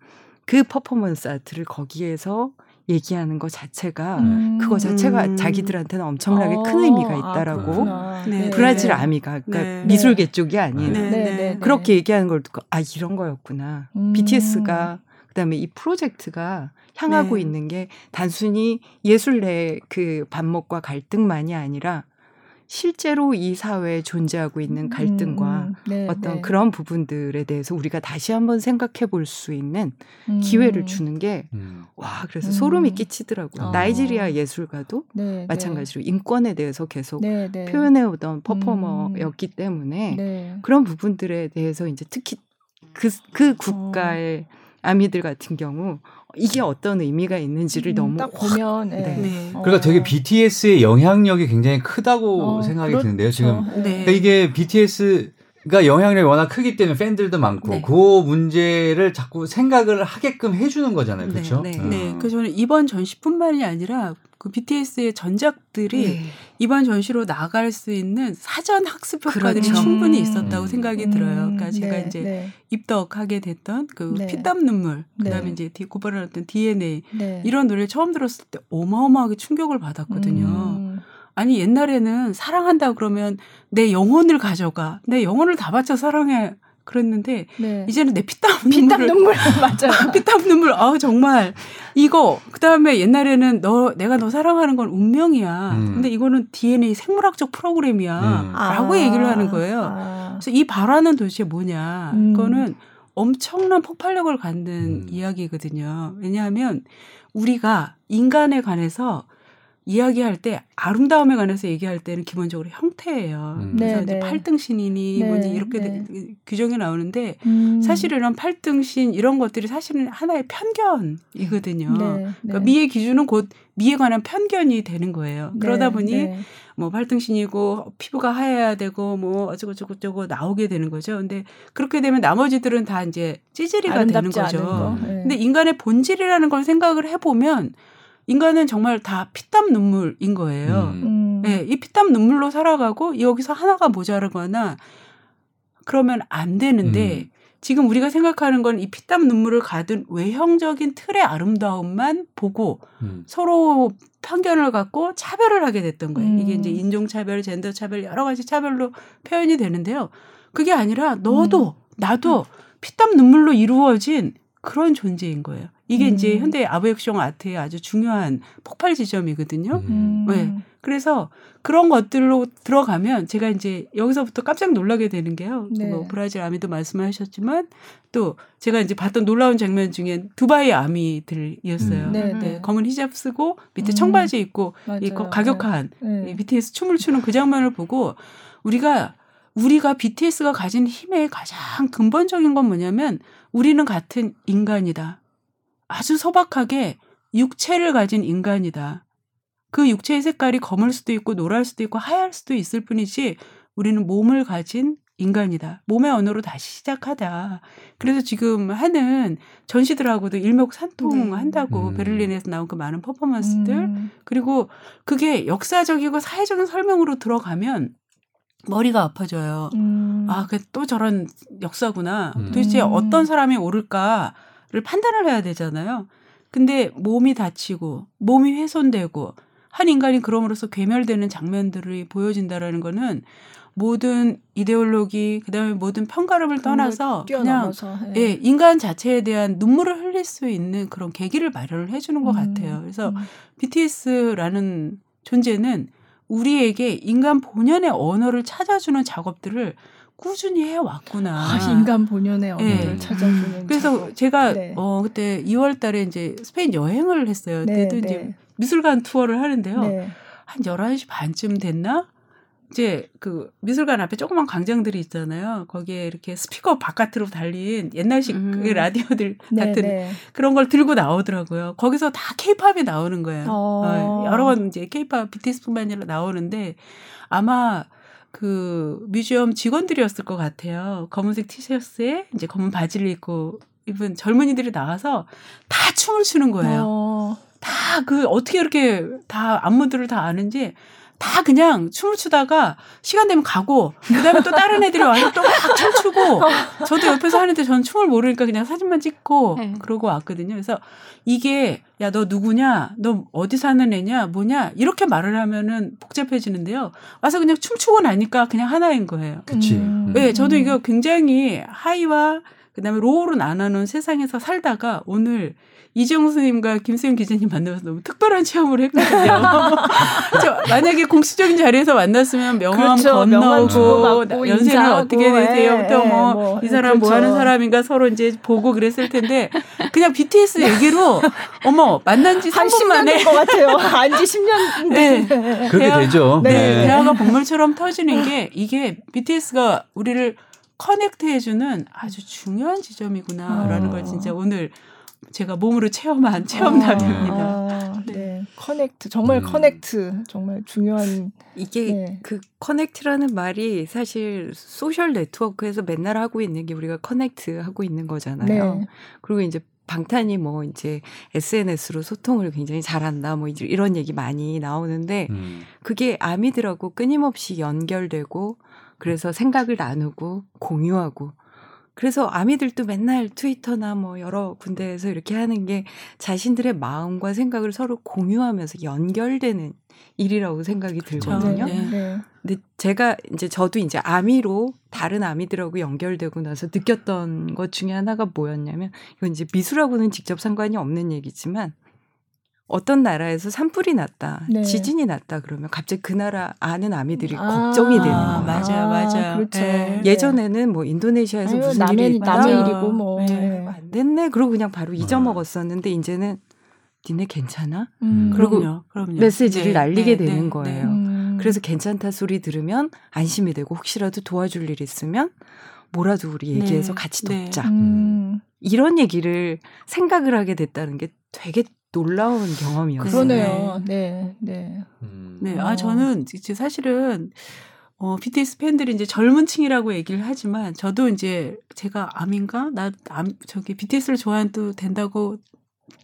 그 퍼포먼스 아트를 거기에서 얘기하는 것 자체가 음. 그거 자체가 음. 자기들한테는 엄청나게 어, 큰 의미가 아, 있다라고 그렇구나. 네. 브라질 네. 아미가 그러니까 네. 미술계 쪽이 아닌 네. 네, 네. 그렇게 얘기하는 걸 듣고 아 이런 거였구나. 음. BTS가 그다음에 이 프로젝트가 향하고 네. 있는 게 단순히 예술 내그 반목과 갈등만이 아니라 실제로 이 사회에 존재하고 있는 갈등과 음, 네, 어떤 네. 그런 부분들에 대해서 우리가 다시 한번 생각해 볼 수 있는 음. 기회를 주는 게 음. 와 그래서 음. 소름이 끼치더라고요. 아. 나이지리아 예술가도 네, 마찬가지로 인권에 대해서 계속 네, 네. 표현해 오던 퍼포머였기 때문에 네. 그런 부분들에 대해서 이제 특히 그, 그 국가의 아미들 같은 경우 이게 어떤 의미가 있는지를 음, 너무 딱 확 보면 네. 네. 네. 어. 그러니까 되게 BTS의 영향력이 굉장히 크다고 어, 생각이 그렇죠. 드는데요. 지금 네. 그러니까 이게 BTS가 영향력이 워낙 크기 때문에 팬들도 많고 네. 그 문제를 자꾸 생각을 하게끔 해주는 거잖아요. 네, 그렇죠? 네. 음. 네. 그래서 저는 이번 전시뿐만이 아니라 그 BTS의 전작들이 네. 이번 전시로 나갈 수 있는 사전 학습 효과들이 그렇죠. 충분히 음. 있었다고 음. 생각이 들어요. 그러니까 제가 네, 이제 네, 입덕하게 됐던 그 네. 피땀 눈물, 네. 그다음에 이제 디- 고발을 했던 DNA 네. 이런 노래를 처음 들었을 때 어마어마하게 충격을 받았거든요. 음. 아니 옛날에는 사랑한다 그러면 내 영혼을 가져가, 내 영혼을 다 바쳐 사랑해 그랬는데 네. 이제는 내 피땀 피땀 눈물 맞아요. 피땀 눈물. 아 정말 이거 그다음에 옛날에는 너 내가 너 사랑하는 건 운명이야. 음. 근데 이거는 DNA 생물학적 프로그램이야. 음. 라고 얘기를 하는 거예요. 아. 그래서 이 발화는 도대체 뭐냐? 음. 이거는 엄청난 폭발력을 갖는 음. 이야기거든요. 왜냐하면 우리가 인간에 관해서 이야기할 때 아름다움에 관해서 얘기할 때는 기본적으로 형태예요. 음. 그래서 네, 이제 네. 팔등신이니 네, 뭐니 이렇게 네. 규정이 나오는데 음. 사실 이런 팔등 신 이런 것들이 사실은 하나의 편견이거든요. 네, 그러니까 미의 기준은 곧 미에 관한 편견이 되는 거예요. 네, 그러다 보니 네. 뭐 팔등 신이고 피부가 하얘야 되고 뭐 어쩌고 저쩌고 저쩌고 나오게 되는 거죠. 근데 그렇게 되면 나머지들은 다 이제 찌질이가 되는 거죠. 거. 음. 네. 근데 인간의 본질이라는 걸 생각을 해보면 인간은 정말 다 피땀 눈물인 거예요. 음. 음. 예, 이 피땀 눈물로 살아가고 여기서 하나가 모자르거나 그러면 안 되는데 음. 지금 우리가 생각하는 건 이 피땀 눈물을 가든 외형적인 틀의 아름다움만 보고 음. 서로 편견을 갖고 차별을 하게 됐던 거예요. 음. 이게 이제 인종차별, 젠더차별 여러 가지 차별로 표현이 되는데요. 그게 아니라 너도 나도 피땀 눈물로 이루어진 그런 존재인 거예요. 이게 음. 이제 현대 아브액션 아트의 아주 중요한 폭발 지점이거든요. 음. 네. 그래서 그런 것들로 들어가면 제가 이제 여기서부터 깜짝 놀라게 되는 게요. 네. 뭐 브라질 아미도 말씀하셨지만 또 제가 이제 봤던 놀라운 장면 중에 두바이 아미들이었어요. 음. 네, 네, 네. 검은 히잡 쓰고 밑에 음. 청바지 입고 이 맞아요. 가격한 네. 이 BTS 춤을 추는 그 장면을 보고 우리가 우리가 BTS가 가진 힘의 가장 근본적인 건 뭐냐면 우리는 같은 인간이다. 아주 소박하게 육체를 가진 인간이다. 그 육체의 색깔이 검을 수도 있고 노랄 수도 있고 하얄 수도 있을 뿐이지 우리는 몸을 가진 인간이다. 몸의 언어로 다시 시작하다. 그래서 지금 하는 전시들하고도 일목산통한다고 네. 베를린에서 나온 그 많은 퍼포먼스들 음. 그리고 그게 역사적이고 사회적인 설명으로 들어가면 머리가 아파져요. 음. 아, 그 또 저런 역사구나. 음. 도대체 음. 어떤 사람이 옳을까를 판단을 해야 되잖아요. 근데 몸이 다치고 몸이 훼손되고 한 인간이 그럼으로써 괴멸되는 장면들이 보여진다라는 거는 모든 이데올로기 그다음에 모든 평가름을 떠나서 그냥 뛰어넘어서 예. 예, 인간 자체에 대한 눈물을 흘릴 수 있는 그런 계기를 마련을 해주는 것 음. 같아요. 그래서 음. BTS라는 존재는 우리에게 인간 본연의 언어를 찾아주는 작업들을 꾸준히 해왔구나. 아, 인간 본연의 언어를 예. 찾아주는 그래서 작업. 제가 네. 어 그때 2월 달에 이제 스페인 여행을 했어요. 네, 그때도 이제 네. 미술관 투어를 하는데요. 네. 한 11시 반쯤 됐나? 이제 그 미술관 앞에 조그만 광장들이 있잖아요. 거기에 이렇게 스피커 바깥으로 달린 옛날식 음. 그 라디오들 네, 같은 네. 그런 걸 들고 나오더라고요. 거기서 다 케이팝이 나오는 거예요. 어. 어, 여러 번 이제 케이팝 BTS뿐만 아니라 나오는데 아마 그 뮤지엄 직원들이었을 것 같아요. 검은색 티셔츠에 이제 검은 바지를 입고 입은 젊은이들이 나와서 다 춤을 추는 거예요. 어. 다 그 어떻게 이렇게 다 안무들을 다 아는지 다 그냥 춤을 추다가 시간 되면 가고 그다음에 또 다른 애들이 와서 또막 춤추고 저도 옆에서 하는데 저는 춤을 모르니까 그냥 사진만 찍고 네. 그러고 왔거든요. 그래서 이게 야 너 누구냐 너 어디 사는 애냐 뭐냐 이렇게 말을 하면은 복잡해지는데요. 와서 그냥 춤추고 나니까 그냥 하나인 거예요. 그치. 음. 네, 저도 이거 굉장히 하이와 그다음에 로우로 나누는 세상에서 살다가 오늘 이정우 선생님과 김수영 기자님 만나서 너무 특별한 체험을 했거든요. 저 만약에 공식적인 자리에서 만났으면 명함 그렇죠. 주고받고 연세는 인사하고, 어떻게 되세요부터 예, 뭐, 뭐, 이 사람 뭐 그렇죠. 하는 사람인가 서로 이제 보고 그랬을 텐데 그냥 BTS 얘기로 어머 만난 지한 3분 10년 만에 된것 같아요. 안지 10년 네. 그렇게 대학- 되죠. 네. 네, 대화가 봇물처럼 터지는 게 이게 BTS가 우리를 connect해주는 아주 중요한 지점이구나라는 아. 걸 진짜 오늘 제가 몸으로 체험한 체험담입니다. 아, 네. connect 정말 음. connect 정말 중요한 이게 네. 그 connect라는 말이 사실 social network에서 맨날 하고 있는 게 우리가 connect 하고 있는 거잖아요. 네. 그리고 이제 방탄이 뭐 이제 SNS로 소통을 굉장히 잘한다 뭐 이제 이런 얘기 많이 나오는데 음. 그게 아미들하고 끊임없이 연결되고 그래서 생각을 나누고 공유하고 그래서 아미들도 맨날 트위터나 뭐 여러 군데에서 이렇게 하는 게 자신들의 마음과 생각을 서로 공유하면서 연결되는 일이라고 생각이 들거든요. 네. 네. 근데 제가 이제 저도 이제 아미로 다른 아미들하고 연결되고 나서 느꼈던 것 중에 하나가 뭐였냐면 이건 이제 미술하고는 직접 상관이 없는 얘기지만 어떤 나라에서 산불이 났다, 네. 지진이 났다 그러면 갑자기 그 나라 아는 아미들이 아, 걱정이 되는 아, 거예요. 맞아요, 맞아요. 그렇죠. 네. 예전에는 뭐 인도네시아에서 아유, 무슨 남의 일이 있다. 남의. 일이고 뭐. 네. 네. 안 됐네. 그러고 그냥 바로 잊어먹었었는데 이제는 니네 괜찮아? 음. 그럼요, 그럼요. 메시지를 네, 날리게 네, 되는 네, 거예요. 네. 음. 그래서 괜찮다 소리 들으면 안심이 되고 혹시라도 도와줄 일 있으면 뭐라도 우리 얘기해서 네, 같이 네. 돕자. 음. 이런 얘기를 생각을 하게 됐다는 게 되게 놀라운 경험이었어요. 그러네요. 네. 네. 음. 네, 어. 아 저는 이제 사실은 어 BTS 팬들이 이제 젊은 층이라고 얘기를 하지만 저도 이제 제가 암인가 나 암 저기 BTS를 좋아해도 된다고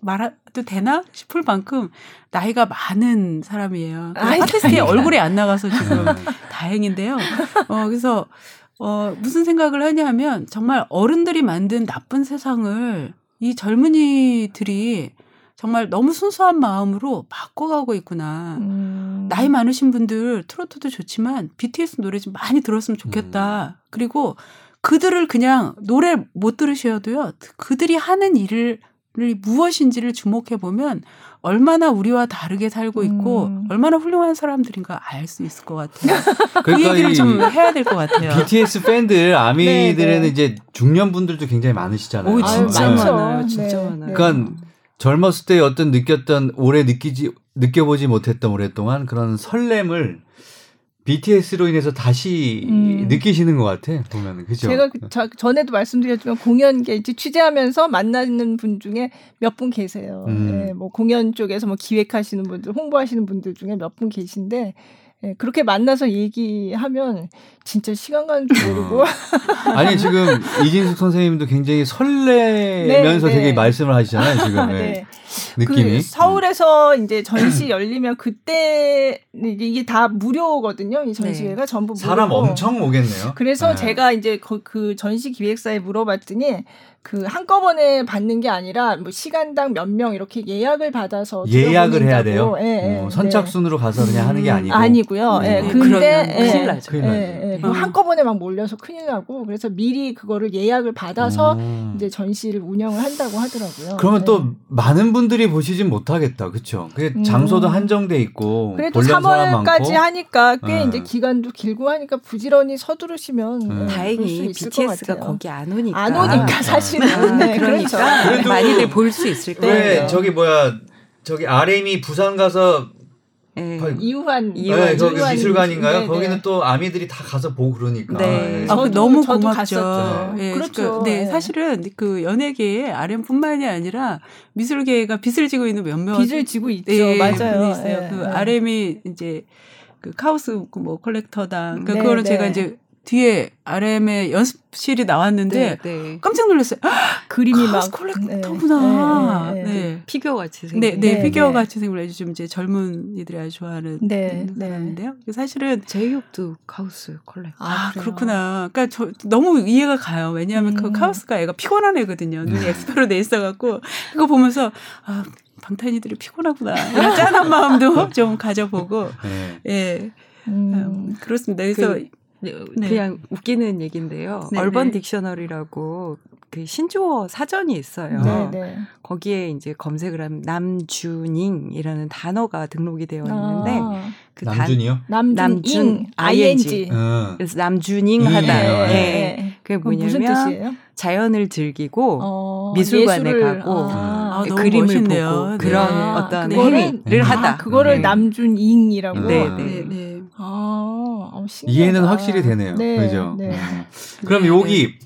말해도 되나 싶을 만큼 나이가 많은 사람이에요. 팟캐스트에. 얼굴이 안 나가서 지금 다행인데요. 어, 그래서 어, 무슨 생각을 하냐면 정말 어른들이 만든 나쁜 세상을 이 젊은이들이 정말 너무 순수한 마음으로 바꿔가고 있구나. 음. 나이 많으신 분들 트로트도 좋지만 BTS 노래 좀 많이 들었으면 좋겠다. 그리고 그들을 그냥 노래 못 들으셔도요. 그들이 하는 일을 무엇인지를 주목해 보면 얼마나 우리와 다르게 살고 있고 음. 얼마나 훌륭한 사람들인가 알 수 있을 것 같아요. 그 그러니까 얘기를 이좀 해야 될 것 같아요. BTS 팬들 아미들에는 네, 네. 이제 중년 분들도 굉장히 많으시잖아요. 오, 진짜 네. 많죠. 많아요. 진짜 네. 많아요. 그러니까 젊었을 때 어떤 느꼈던 오래 느끼지 느껴보지 못했던 오랫동안 그런 설렘을 BTS로 인해서 다시 음. 느끼시는 것 같아 보면은 그죠? 제가 그 저- 전에도 말씀드렸지만 공연 게이지 취재하면서 만나는 분 중에 몇 분 계세요. 음. 예, 뭐 공연 쪽에서 뭐 기획하시는 분들, 홍보하시는 분들 중에 몇 분 계신데 예, 그렇게 만나서 얘기하면 진짜 시간 가는 줄 모르고 아니 지금 이진숙 선생님도 굉장히 설레면서 네, 네. 되게 말씀을 하시잖아요 지금 네. 네. 느낌이. 그 서울에서 이제 전시 열리면 그때 이게 다 무료거든요. 이 전시회가 전부 무료고. 사람 엄청 오겠네요. 그래서 네. 제가 이제 그, 그 전시 기획사에 물어봤더니 그 한꺼번에 받는 게 아니라 뭐 시간당 몇 명 이렇게 예약을 받아서 예약을 해야 돼요. 예, 예, 어, 선착순으로 가서 그냥 하는 게 음, 아니고. 아니고요. 예, 음. 근데 예, 큰일 나죠. 큰일 예, 나죠. 예, 그거 음. 한꺼번에 막 몰려서 큰일 나고 그래서 미리 그거를 예약을 받아서 음. 이제 전시를 운영을 한다고 하더라고요. 그러면 네. 또 많은 분들이 보시진 못하겠다, 그렇죠? 그게 음. 장소도 한정돼 있고 그래도 보려는 사람 많고. 3월까지 하니까 꽤 네. 이제 기간도 길고 하니까 부지런히 서두르시면 음. 네, 다행히 BTS가. 거기 안 오니까. 안 오니까 사실 은 아, 네, 그러니까 그렇죠. 그래도 많이들 볼 수 있을 왜 거예요. 네. 저기 뭐야 저기 RM이 부산 가서 예. 거의- 이우환 이우환 네, 미술관인가요? 네, 거기는 네. 또 아미들이 다 가서 보고 그러니까. 네. 아, 저도- 너무 저도 고맙죠. 갔었죠. 예, 그렇죠. 그, 네, 예. 사실은 그 연예계에 RM뿐만이 아니라 미술계가 빚을 지고 있는 몇몇 빚을 지고 있죠. 예, 맞아요. 있어요. 예, 그 예. RM이 이제 그 카오스 그뭐 컬렉터당. 그러니까 네, 그거를 네. 제가 이제 뒤에 RM의 연습실이 나왔는데 네, 네. 깜짝 놀랐어요. 그림이 카우스 막 collector구나. 네, 네. 네, 네. figure 같이 생긴. 네, 네, 네, figure 네. 같이 생긴 아주 좀 이제 젊은이들이 아주 좋아하는 네, 네. 사람인데요. 사실은 제이홉도 카우스 collector. 아, 그래요? 그렇구나. 그러니까 저 너무 이해가 가요. 왜냐하면 그 음. 카우스가 애가 피곤한 애거든요. 눈이 음. 엑스표로 돼 있어갖고 그거 보면서 아 방탄이들이 피곤하구나 이런 짠한 마음도 좀 가져보고 네. 예 음. 음, 그렇습니다. 그래서 그- 네. 그냥 웃기는 얘기인데요. 네, 얼번 네. 딕셔너리라고 그 신조어 사전이 있어요. 네, 네. 거기에 이제 검색을 하면 남주닝이라는 단어가 등록이 되어 있는데 아, 그 단- 남준이요? 남준 남준, ing. 응. 그래서 남주닝하다. 잉이에요. 예. 네. 그게 뭐냐면 뜻이에요? 자연을 즐기고 어, 미술관에 예술을- 가고 아, 아, 너무 그림을 멋있네요. 보고 네. 그런 아, 어떤 행위를 아, 하다. 아, 그거를 네. 남준잉이라고. 네, 아, 네. 네. 아, 어. 이해는 확실히 되네요. 네, 그죠? 네. 음. 그럼 네, 여기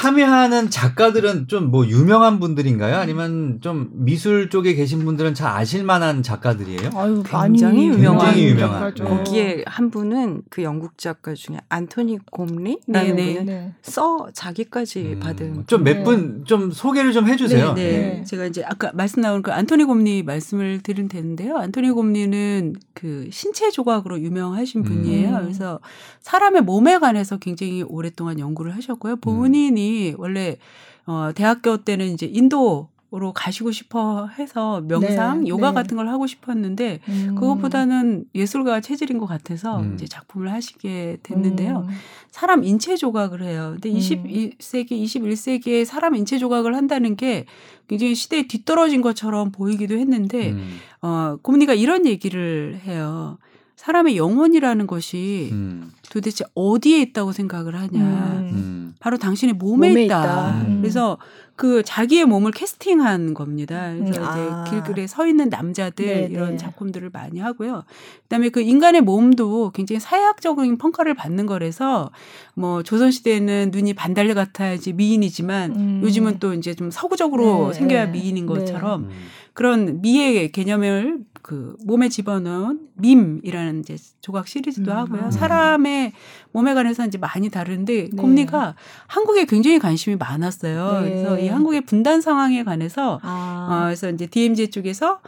참여하는 작가들은 좀 뭐 유명한 분들인가요? 아니면 좀 미술 쪽에 계신 분들은 잘 아실 만한 작가들이에요? 아유, 굉장히 유명한 굉장히 유명한. 작가죠. 네. 거기에 한 분은 그 영국 작가 중에 안토니 곰리라는 네, 네. 분은 네. 써 자기까지 음, 받은 좀몇 네. 분좀 소개를 좀 해주세요. 네, 네. 네. 제가 이제 아까 말씀 나온 그 안토니 곰리 말씀을 드리면 되는데요. 안토니 곰리는 그 신체 조각으로 유명하신 음. 분이에요. 음. 그래서 사람의 몸에 관해서 굉장히 오랫동안 연구를 하셨고요. 본인이 원래 어 대학교 때는 이제 인도로 가시고 싶어 해서 명상, 네, 요가 네. 같은 걸 하고 싶었는데 음. 그것보다는 예술가 체질인 것 같아서 음. 이제 작품을 하시게 됐는데요. 음. 사람 인체 조각을 해요. 근데 음. 21세기, 21세기에 사람 인체 조각을 한다는 게 굉장히 시대에 뒤떨어진 것처럼 보이기도 했는데, 음, 어, 고문이가 이런 얘기를 해요. 사람의 영혼이라는 것이 음, 도대체 어디에 있다고 생각을 하냐. 음. 음. 바로 당신의 몸에, 몸에 있다. 있다. 음. 그래서 그 자기의 몸을 캐스팅한 겁니다. 그래서 음, 이제 아. 길거리에 서 있는 남자들 네, 이런 네. 작품들을 많이 하고요. 그다음에 그 인간의 몸도 굉장히 사회학적인 평가를 받는 거라서 뭐 조선 시대에는 눈이 반달 같아야지 미인이지만 음. 요즘은 또 이제 좀 서구적으로 네, 생겨야 네. 미인인 네. 것처럼 음. 그런 미의 개념을 그 몸에 집어넣은 밈이라는 이제 조각 시리즈도 음. 하고요. 사람의 몸에 관해서 이제 많이 다루는데 네. 곰니가 한국에 굉장히 관심이 많았어요. 네. 그래서 이 한국의 분단 상황에 관해서 어, 아. 그래서 이제 DMZ 쪽에서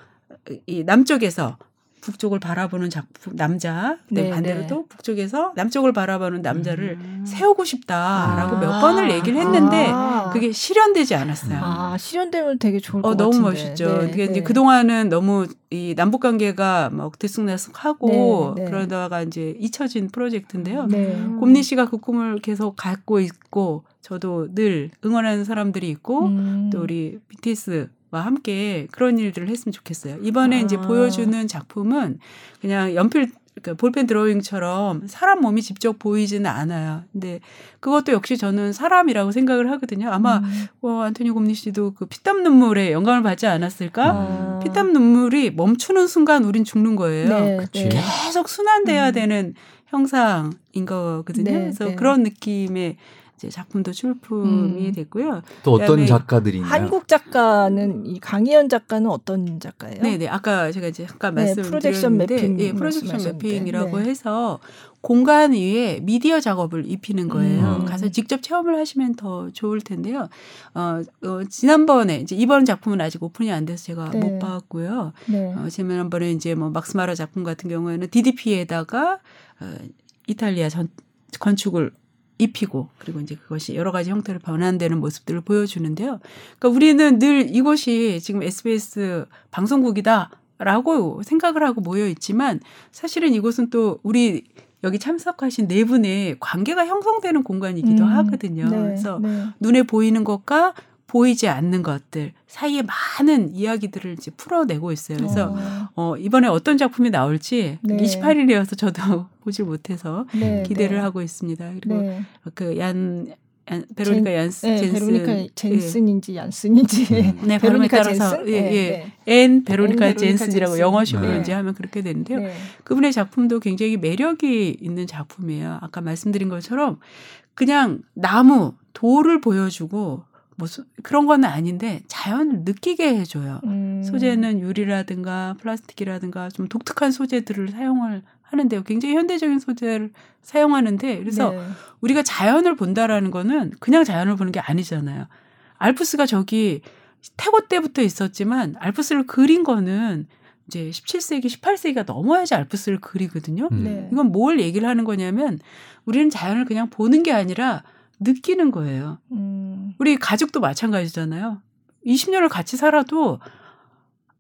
이 남쪽에서 북쪽을 바라보는 작품 남자, 네, 반대로 네. 또 북쪽에서 남쪽을 바라보는 남자를 음. 세우고 싶다라고 아. 몇 번을 얘기를 했는데 아. 그게 실현되지 않았어요. 아, 실현되면 되게 좋을 것 어, 같은데. 너무 멋있죠. 네, 그게 이제 네. 그동안은 너무 이 남북 관계가 막 들쑥날쑥하고 네, 네. 그러다가 이제 잊혀진 프로젝트인데요. 네. 곰니 씨가 그 꿈을 계속 갖고 있고 저도 늘 응원하는 사람들이 있고 음. 또 우리 BTS와 함께 그런 일들을 했으면 좋겠어요. 이번에 이제 아. 보여주는 작품은 그냥 연필 그러니까 볼펜 드로잉처럼 사람 몸이 직접 보이지는 않아요. 근데 그것도 역시 저는 사람이라고 생각을 하거든요. 아마 음. 어, 안토니 곰니 씨도 그 피땀 눈물에 영감을 받지 않았을까? 아. 피땀 눈물이 멈추는 순간 우린 죽는 거예요. 네, 그치. 네. 계속 순환돼야 음. 되는 형상인 거거든요. 네, 그래서 네. 그런 느낌의 이제 작품도 출품이 음. 됐고요. 또 어떤 그다음에 작가들이 있나요? 한국 작가는 이 강희연 작가는 어떤 작가예요? 네 네. 아까 제가 이제 잠깐 네, 말씀드렸는데, 프로젝션 매핑 예, 프로젝션 매핑이라고 네. 해서 공간 위에 미디어 작업을 입히는 거예요. 음. 가서 직접 체험을 하시면 더 좋을 텐데요. 어, 어, 지난번에 이제 이번 작품은 아직 오픈이 안 돼서 제가 네. 못 봤고요. 네. 어, 지난번에 이제 뭐 막스마라 작품 같은 경우에는 DDP에다가 어, 이탈리아 전, 건축을 입히고 그리고 이제 그것이 여러 가지 형태로 변환되는 모습들을 보여주는데요. 그러니까 우리는 늘 이곳이 지금 SBS 방송국이다라고 생각을 하고 모여 있지만 사실은 이곳은 또 우리 여기 참석하신 네 분의 관계가 형성되는 공간이기도 음, 하거든요. 네, 그래서 네. 눈에 보이는 것과 보이지 않는 것들 사이에 많은 이야기들을 이제 풀어내고 있어요. 그래서 어, 어, 이번에 어떤 작품이 나올지 네. 28일이어서 저도 보질 못해서 네, 기대를 네. 하고 있습니다. 그리고 네. 그얀 얀, 베로니카 얀스 네, 젠슨 베로니카 젠슨인지 얀슨인지 음. 네, 발음에 따라서 젠슨? 예, 네, 예. 네. 앤 베로니카 앤 베로니카 젠슨이라고 젠슨. 영어식으로 네. 이제 하면 그렇게 되는데요. 네. 그분의 작품도 굉장히 매력이 있는 작품이에요. 아까 말씀드린 것처럼 그냥 나무, 돌을 보여주고 뭐 소- 그런 건 아닌데 자연을 느끼게 해줘요. 음. 소재는 유리라든가 플라스틱이라든가 좀 독특한 소재들을 사용을 하는데요. 굉장히 현대적인 소재를 사용하는데 그래서 네. 우리가 자연을 본다라는 거는 그냥 자연을 보는 게 아니잖아요. 알프스가 저기 태고 때부터 있었지만 알프스를 그린 거는 이제 17세기, 18세기가 넘어야지 알프스를 그리거든요. 음. 네. 이건 뭘 얘기를 하는 거냐면 우리는 자연을 그냥 보는 게 아니라 느끼는 거예요. 음. 우리 가족도 마찬가지잖아요. 20년을 같이 살아도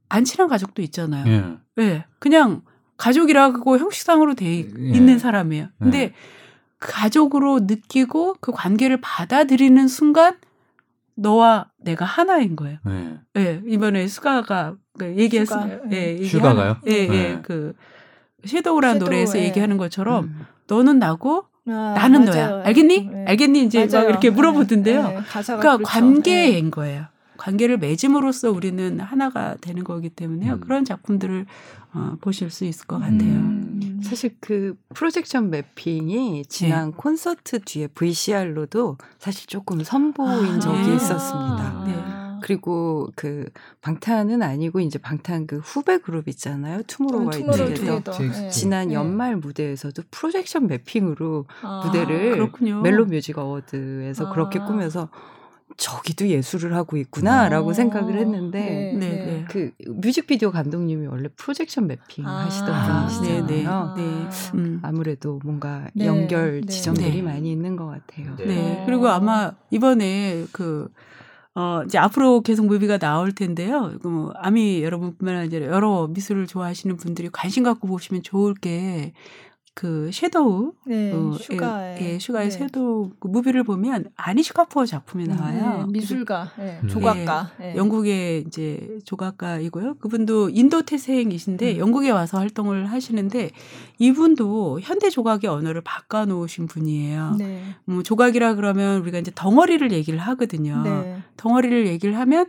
안 친한 가족도 있잖아요. 예. 네, 그냥 가족이라고 형식상으로 돼 있- 예. 있는 사람이에요. 근데 예. 그 가족으로 느끼고 그 관계를 받아들이는 순간 너와 내가 하나인 거예요. 예. 예, 이번에 슈가가 그 얘기했어요. 슈가. 예, 얘기하는- 슈가가요? 예, 예, 네. 그 Shadow라는 Shadow, 노래에서 예. 얘기하는 것처럼 음. 너는 나고 아, 나는 맞아요. 너야. 알겠니? 네. 알겠니? 이제 막 맞아요. 이렇게 물어보던데요. 네, 네. 가사가 그러니까 그렇죠. 관계인 거예요. 관계를 맺음으로써 우리는 하나가 되는 거기 때문에요. 음. 그런 작품들을 어, 보실 수 있을 것 네. 같아요. 음. 사실 그 projection mapping이 지난 네. 콘서트 뒤에 VCR로도 사실 조금 선보인 아, 적이 네. 있었습니다. 네. 그리고 그 방탄은 아니고 이제 방탄 그 후배 그룹 있잖아요. 투모로우바이투게더. 투모로우바이투게더. 네. 네. 지난 네. 연말 무대에서도 projection mapping으로 아. 무대를 그렇군요. 멜론 뮤직 어워드에서 아. 그렇게 꾸며서 저기도 예술을 하고 있구나라고 어. 생각을 했는데 네, 네, 네. 네. 그 뮤직비디오 감독님이 원래 projection mapping 아. 하시던 아, 분이시잖아요. 네, 네. 음. 아무래도 뭔가 네, 연결 네. 지점들이 네. 많이 있는 것 같아요. 네. 그리고 아마 이번에 그, 어, 이제 앞으로 계속 movie가 나올 텐데요. 그 뭐, 아미 여러분뿐만 아니라 여러 미술을 좋아하시는 분들이 관심 갖고 보시면 좋을 게, 그, Shadow. 네, 어, 슈가의 예, 예, 슈가의 네. Shadow 그 movie를 보면 아니쉬 카푸어 작품이 나와요. 네, 미술가, 네, 음. 조각가. 네. 영국의 이제 조각가이고요. 그분도 인도 태생이신데 음. 영국에 와서 활동을 하시는데 이분도 현대 조각의 언어를 바꿔 놓으신 분이에요. 네. 뭐 조각이라 그러면 우리가 이제 덩어리를 얘기를 하거든요. 네. 덩어리를 얘기를 하면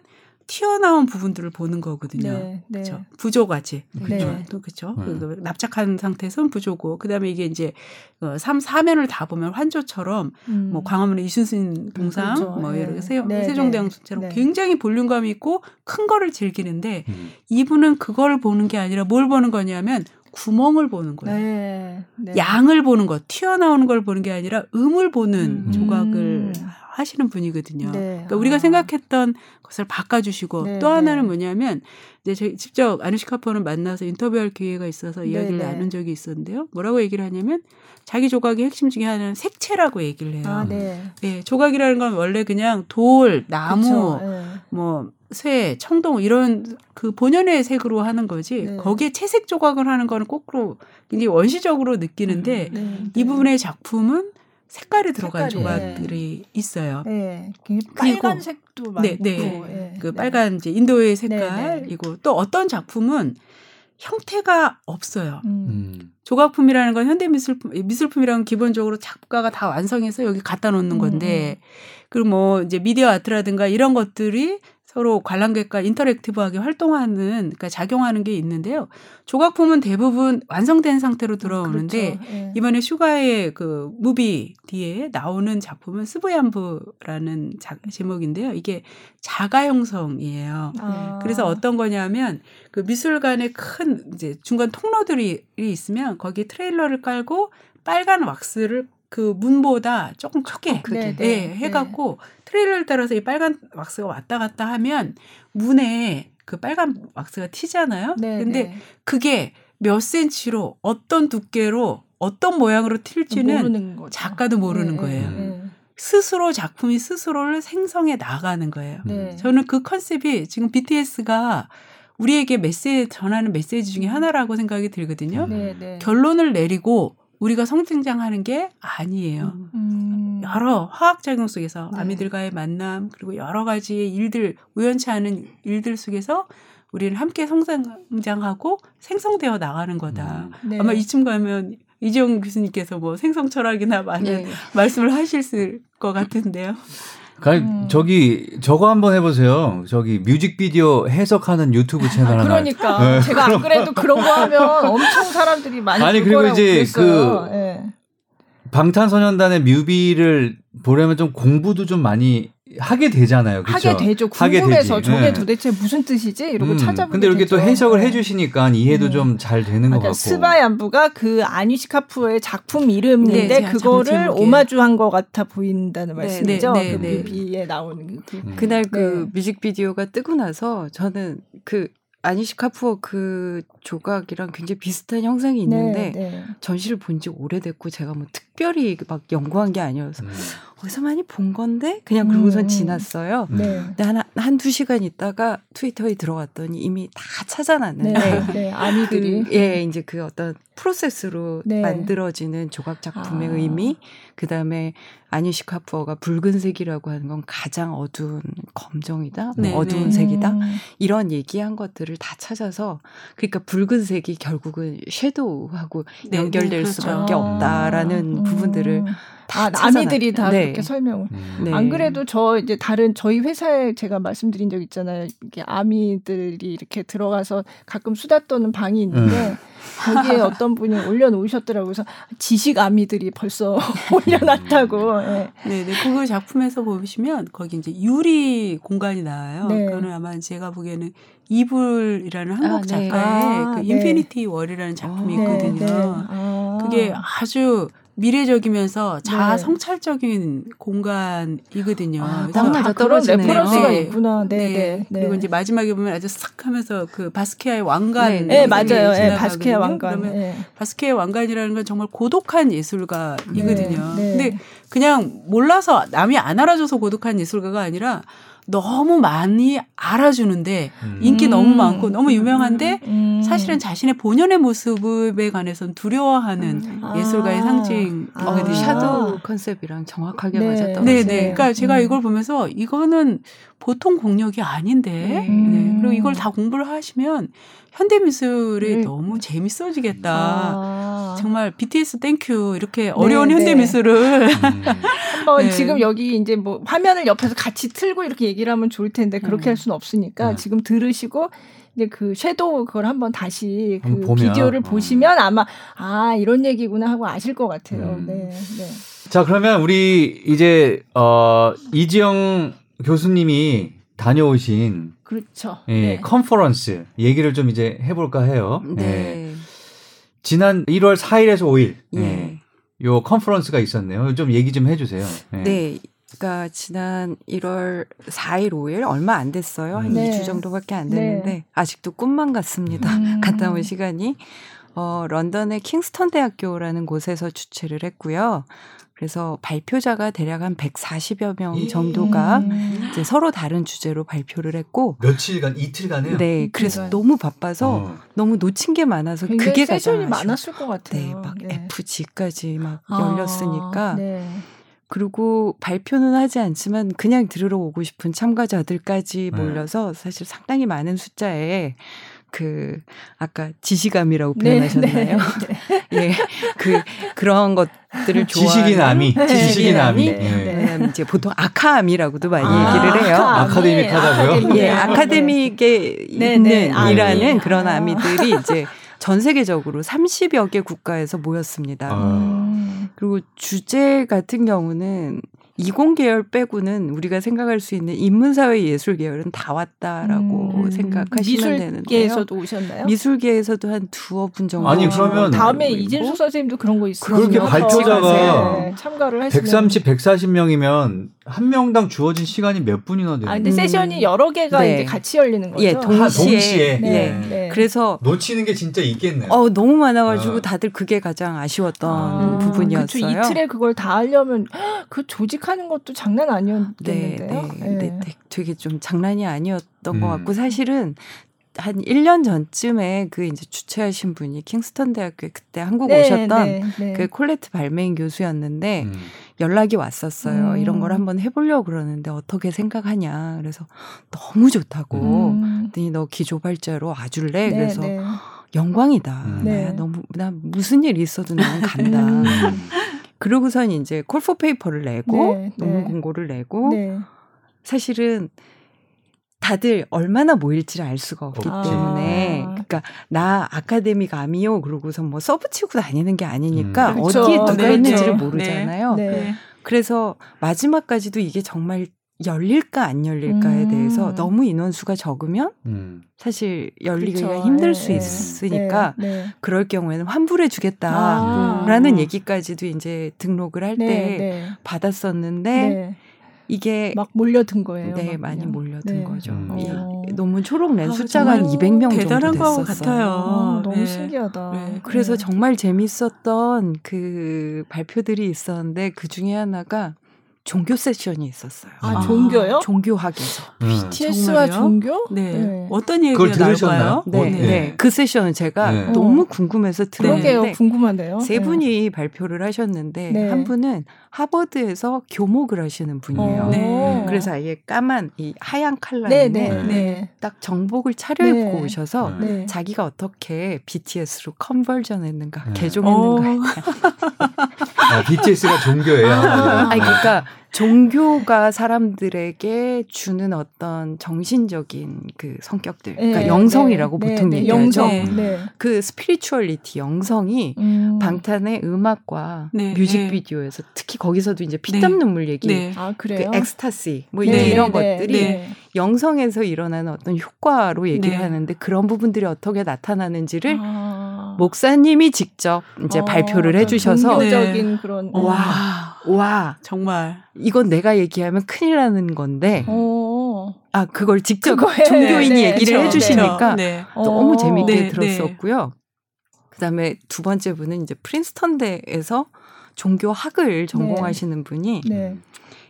튀어나온 부분들을 보는 거거든요. 네, 네. 그렇죠. 부조가지. 네. 또 그렇죠. 네. 그 납작한 상태에서는 부조고 그다음에 이게 이제 어, 삼 사면을 다 보면 환조처럼 음. 뭐 광화문의 이순신 동상 그렇죠. 뭐 네. 예를 세, 네, 세종대왕처럼 네. 굉장히 볼륨감이 있고 큰 거를 즐기는데 음. 이분은 그걸 보는 게 아니라 뭘 보는 거냐면 구멍을 보는 거예요. 네. 네. 양을 보는 것, 튀어나오는 걸 보는 게 아니라 음을 보는 음. 조각을 하시는 분이거든요. 네. 그러니까 우리가 아. 생각했던 것을 바꿔주시고 네, 또 하나는 네. 뭐냐면 이제 저 직접 아누시카 포는 만나서 인터뷰할 기회가 있어서 네, 이야기를 네. 나눈 적이 있었는데요. 뭐라고 얘기를 하냐면 자기 조각의 핵심 중에 하나는 색채라고 얘기를 해요. 아, 네. 예, 조각이라는 건 원래 그냥 돌, 나무. 네. 뭐 쇠, 청동 이런 그 본연의 색으로 하는 거지. 네. 거기에 채색 조각을 하는 거는 거꾸로 굉장히 원시적으로 느끼는데 네. 이 부분의 작품은 색깔이 들어간 색깔이, 조각들이 있어요. 네. 굉장히 그리고- 빨간색도 많고. 네, 네. 예. 그 네. 빨간 이제 인도의 네, 색깔이고 또 어떤 작품은 형태가 없어요. 음. 음. 조각품이라는 건 현대 미술품 미술품이라는 건 기본적으로 작가가 다 완성해서 여기 갖다 놓는 음, 건데 그리고 뭐 이제 미디어 아트라든가 이런 것들이 서로 관람객과 인터랙티브하게 활동하는 그러니까 작용하는 게 있는데요. 조각품은 대부분 완성된 상태로 들어오는데 그렇죠. 예. 이번에 슈가의 그 뮤비 뒤에 나오는 작품은 스바얌부라는 자- 제목인데요. 이게 자가 형성이에요. 아. 그래서 어떤 거냐면 그 미술관에 큰 이제 중간 통로들이 있으면 거기에 트레일러를 깔고 빨간 왁스를 그 문보다 조금 크게 크게. 네, 예, 네. 해갖고 트레일러를 따라서 이 빨간 왁스가 왔다 갔다 하면 문에 그 빨간 왁스가 튀잖아요. 네, 근데 네. 그게 몇 센치로 어떤 두께로 어떤 모양으로 튈지는 모르는. 작가도 모르는 네, 거예요. 네, 스스로 작품이 스스로를 생성해 나가는 거예요. 네. 저는 그 컨셉이 지금 BTS가 우리에게 메시지 전하는 메시지 중에 하나라고 생각이 들거든요. 네, 네. 결론을 내리고 우리가 성장하는 게 아니에요. 음. 여러 화학 작용 속에서 네. 아미들과의 만남 그리고 여러 가지의 일들 우연치 않은 일들 속에서 우리는 함께 성장하고 생성되어 나가는 거다. 네. 아마 이쯤 가면 이재용 교수님께서 뭐 생성 철학이나 많은 예. 말씀을 하실 것 같은데요. 가 음. 저기 저거 한번 해보세요. 저기 뮤직비디오 해석하는 유튜브 채널 아, 하나. 그러니까 네, 제가 안 그래도 그런 거 하면 엄청 사람들이 많이 아니, 볼 그리고 이제 그랬어요. 그- 예. 방탄소년단의 뮤비를 보려면 좀 공부도 좀 많이 하게 되잖아요. 그렇죠? 하게 되죠. 하게 궁금해서 되지. 저게 네. 도대체 무슨 뜻이지? 이러고 음, 찾아보게 근데 이렇게 또 되죠. 해석을 네. 해주시니까 이해도 음. 좀잘 되는 것 그러니까 같고. 스바얀부가 그 아니시 카프의 작품 이름인데 네, 그거를. 오마주한 것 같아 보인다는 네, 말씀이죠. 네, 그 네, 네. 뮤비에 나오는 그. 음. 그날 그 네. 뮤직비디오가 뜨고 나서 저는 그 아니시 카푸어 그 조각이랑 굉장히 비슷한 형상이 있는데 네, 네. 전시를 본 지 오래됐고 제가 뭐 특별히 막 연구한 게 아니어서 음. 어디서 많이 본 건데 그냥 그러고선 음. 지났어요. 음. 네. 근데 한, 한두 시간 있다가 트위터에 들어갔더니 이미 다 네, 찾아놨는데 네, 아미들이 그, 예, 이제 그 어떤 프로세스로 네. 만들어지는 조각 작품의 아. 의미, 그 다음에 아니시 카푸어가 붉은색이라고 하는 건 가장 어두운 검정이다, 뭐 네, 어두운 네. 색이다, 음. 이런 얘기한 것들을 다 찾아서, 그러니까 붉은색이 결국은 섀도우하고 네, 연결될 네, 그렇죠. 수밖에 없다라는 음. 부분들을 다 아, 아미들이 다 네. 그렇게 설명을. 음. 네. 안 그래도 저 이제 다른 저희 회사에 제가 말씀드린 적 있잖아요. 이게 아미들이 이렇게 들어가서 가끔 수다 떠는 방이 있는데 거기에 어떤 분이 올려놓으셨더라고요. 그래서 지식 아미들이 벌써 올려놨다고. 예. 네, 네. 그 작품에서 보시면 거기 이제 유리 공간이 나와요. 네. 그거는 아마 제가 보기에는 이불이라는 한국 아, 네. 작가의 아, 그 네. Infinity Wall이라는 작품이 어. 있거든요. 아. 그게 아주 미래적이면서 자아 네. 성찰적인 공간이거든요. 아, 맞아 아, 그런. reference가 네. 있구나. 네, 네. 네. 네. 그리고 이제 마지막에 보면 아주 싹 하면서 그 바스키아의 왕관. 네, 네, 맞아요. 예, 지나가거든요. 바스키아 왕관. 그러면 예. 바스키아의 왕관이라는 건 정말 고독한 예술가이거든요. 네, 네. 근데 그냥 몰라서 남이 안 알아줘서 고독한 예술가가 아니라 너무 많이 알아주는데 음. 인기 음. 너무 많고 너무 유명한데 음. 사실은 자신의 본연의 모습에 관해서는 두려워하는 아. 예술가의 어, 상징이거든요. 아. Shadow 컨셉이랑 정확하게 네. 맞았던 네, 것 네. 같아요. 그러니까 제가 음. 이걸 보면서 이거는 보통 공력이 아닌데, 음. 네. 그리고 이걸 다 공부를 하시면 현대 미술이 음. 너무 재밌어지겠다. 아. 아. 정말 BTS thank you 이렇게 어려운 네, 현대 네. 미술을 음. 한번 네. 지금 여기 이제 뭐 화면을 옆에서 같이 틀고 이렇게 얘기를 하면 좋을 텐데 그렇게 음. 할 수는 없으니까 네. 지금 들으시고 이제 그 Shadow 그걸 한번 다시 그 한번 보면, 비디오를 어. 보시면 아마 아 이런 얘기구나 하고 아실 것 같아요. 음. 네, 네. 자, 그러면 우리 이제 어 이지영 교수님이 다녀오신 그렇죠. 예, 네. 컨퍼런스 얘기를 좀 이제 해볼까 해요. 예. 네. 지난 1월 4일에서 5일 예. 예. 요 컨퍼런스가 있었네요. 좀 얘기 좀 해주세요. 예. 네. 그러니까 지난 1월 4일, 5일 얼마 안 됐어요. 한 네. 2주 정도밖에 안 네. 됐는데 아직도 꿈만 같습니다. 음. 갔다 온 시간이 어 런던의 킹스턴 대학교라는 곳에서 주최를 했고요. 그래서 발표자가 대략 한 140여 명 정도가 음. 이제 서로 다른 주제로 발표를 했고 며칠간 이틀간에요. 네, 그래서 이틀간. 너무 바빠서 어. 너무 놓친 게 많아서 그게 가장. 많았을 것 같아요. 네, 막 네. FG까지 막 아, 열렸으니까 네. 그리고 발표는 하지 않지만 그냥 들으러 오고 싶은 참가자들까지 네. 몰려서 사실 상당히 많은 숫자에 그 아까 지식 아미라고 네, 표현하셨나요? 예, 그 그런 것들을 좋아하는 지식인 아미, 네. 지식인 아미. 네, 예. 네. 이제 보통 아카아미라고도 많이 아, 얘기를 해요. academic하다고요? academic. 예, 네. academic에 네, 있는 네, 아미. 일하는 그런 아. 아미들이 이제 전 세계적으로 30여 개 국가에서 모였습니다. 아. 음. 그리고 주제 같은 경우는 이공 계열 빼고는 우리가 생각할 수 있는 인문사회 예술 계열은 다 왔다라고 음. 생각하시면 되는데요. 미술계에서도 오셨나요? 미술계에서도 한 두어 분 정도. 아니, 그러면 다음에. 이진수 선생님도 그런 거 있어요. 그렇게 발표자가 네, 참가를 하시면 130, 140명이면 한 명당 주어진 시간이 몇 분이나 되는 아 근데 음. 세션이 여러 개가 네. 이제 같이 열리는 거죠. 예, 동시에. 아, 동시에. 네, 예. 네. 그래서 놓치는 게 진짜 있겠네요. 어 너무 많아가지고 어. 다들 그게 가장 아쉬웠던 아, 부분이었어요. 그쵸, 이틀에 그걸 다 하려면 그 조직하는 것도 장난 네, 아니었겠는데요. 네, 네, 네, 되게 좀 장난이 아니었던 음. 것 같고 사실은 한 1년 전쯤에 그 이제 주최하신 분이 킹스턴 대학교에 그때 한국 네, 오셨던 네, 네. 그 콜레트 발메인 교수였는데 음. 연락이 왔었어요. 음. 이런 걸 한번 해보려고 그러는데 어떻게 생각하냐. 그래서 너무 좋다고. 음. 그랬더니 너 기조발제자로 와줄래? 네, 그래서 네. 영광이다. 음. 네. 나 너무 나 무슨 일 있어도 난 간다. 음. 그러고선 이제 call for paper를 내고 네, 논문 네. 공고를 내고 네. 사실은 다들 얼마나 모일지를 알 수가 없기 없지. 때문에 아. 그러니까 나 academic 아미요 그러고서 뭐 써붙이고 다니는 게 아니니까 음. 그렇죠. 어디에 누가 네, 있는지를 네. 모르잖아요. 네. 네. 그래서 마지막까지도 이게 정말 열릴까 안 열릴까에 음. 대해서 너무 인원수가 적으면 음. 사실 열리기가 그렇죠. 힘들 네, 수 네. 있으니까 네, 네. 그럴 경우에는 환불해 주겠다라는 아. 얘기까지도 이제 등록을 할때 네, 네. 받았었는데 네. 이게 막 몰려든 거예요. 네막 많이. 몰려든 네. 거죠. 음. 이 어. 논문 초록 낸 아, 숫자가 한 정말 200명 정도 대단한 것 됐었어요. 같아요. 아, 너무 네. 신기하다. 네. 그래서 네. 정말 재밌었던 그 발표들이 있었는데 그 중에 하나가 종교 세션이 있었어요. 아, 아, 종교요? 종교학에서. 음. BTS와 정말요? 종교? 네. 어떤 얘기가? 나올까요? 네, 네. 네. 그 세션은 제가 네. 너무 궁금해서 그러게요. 들었는데 궁금하네요. 세 네. 분이 발표를 하셨는데 네. 한 분은 하버드에서 교목을 하시는 분이에요. 어. 네. 그래서 아예 까만 이 하얀 컬러에 네, 네, 네. 네. 딱 정복을 차려입고 네. 오셔서 네. 네. 자기가 어떻게 BTS로 컨버전했는가, 네. 개종했는가. 아, BTS가 종교예요. 아. 아니 그러니까 종교가 사람들에게 주는 어떤 정신적인 그 성격들, 그러니까 네, 영성이라고 네, 보통 네, 얘기하죠. 영성. 네. 네. 그 spirituality, 영성이 음. 방탄의 음악과 네, 뮤직비디오에서 특히 거기서도 이제 피땀 네. 눈물 얘기, 네. 아 그? ecstasy, 뭐 네, 이런 네, 것들이 네. 영성에서 일어나는 어떤 효과로 얘기를 네. 하는데 그런 부분들이 어떻게 나타나는지를 아. 목사님이 직접 이제 어, 발표를 해주셔서 종교적인 그런 어. 와, 와, 정말 이건 내가 얘기하면 큰일 나는 건데 어. 아 그걸 직접 그거에, 종교인이 네, 얘기를 그쵸, 해주시니까 네. 너무 어. 재밌게 네, 들었었고요. 그다음에 두 번째 분은 이제 프린스턴 대에서 종교학을 전공하시는 분이 네.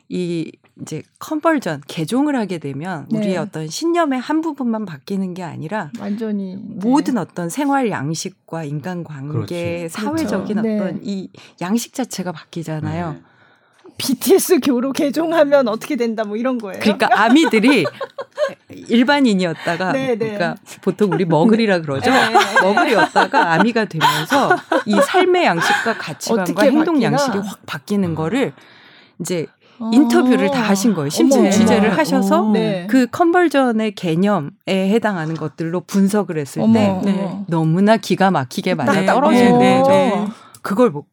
이 이제 컨벌전 개종을 하게 되면 네. 우리의 어떤 신념의 한 부분만 바뀌는 게 아니라 완전히 네. 모든 어떤 생활 양식과 인간 관계, 그렇지. 사회적인 그렇죠. 어떤 네. 이 양식 자체가 바뀌잖아요. BTS 교로 개종하면 어떻게 된다 뭐 이런 거예요. 그러니까 아미들이 일반인이었다가 네, 네. 그러니까 보통 우리 머글이라 그러죠. 네, 네. 머글이었다가 아미가 되면서 이 삶의 양식과 가치관과 어떻게 행동 바뀌나? 양식이 확 바뀌는 거를 이제 인터뷰를 다 하신 거예요. 심층 어머, 취재를 어머. 하셔서 네. 그 컨벌전의 개념에 해당하는 것들로 분석을 했을 어머, 때 어머. 네. 너무나 기가 막히게 맞아 네, 떨어지는 네, 네, 거죠. 네. 그걸 보고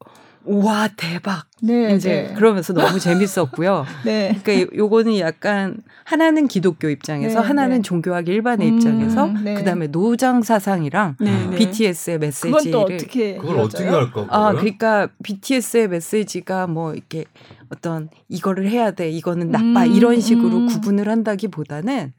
와 대박 네, 이제 네. 그러면서 너무 재밌었고요. 네. 그러니까 요- 요거는 약간 하나는 기독교 입장에서 네, 하나는 네. 종교학 일반의 음, 입장에서 네. 그다음에 노장 사상이랑 네, 네. BTS의 그건 메시지를 또 어떻게 그걸 이어져요? 어떻게 할 거고요? 아, 그러니까 BTS의 메시지가 뭐 이렇게 어떤 이거를 해야 돼, 이거는 나빠 음, 이런 식으로 음. 구분을 한다기보다는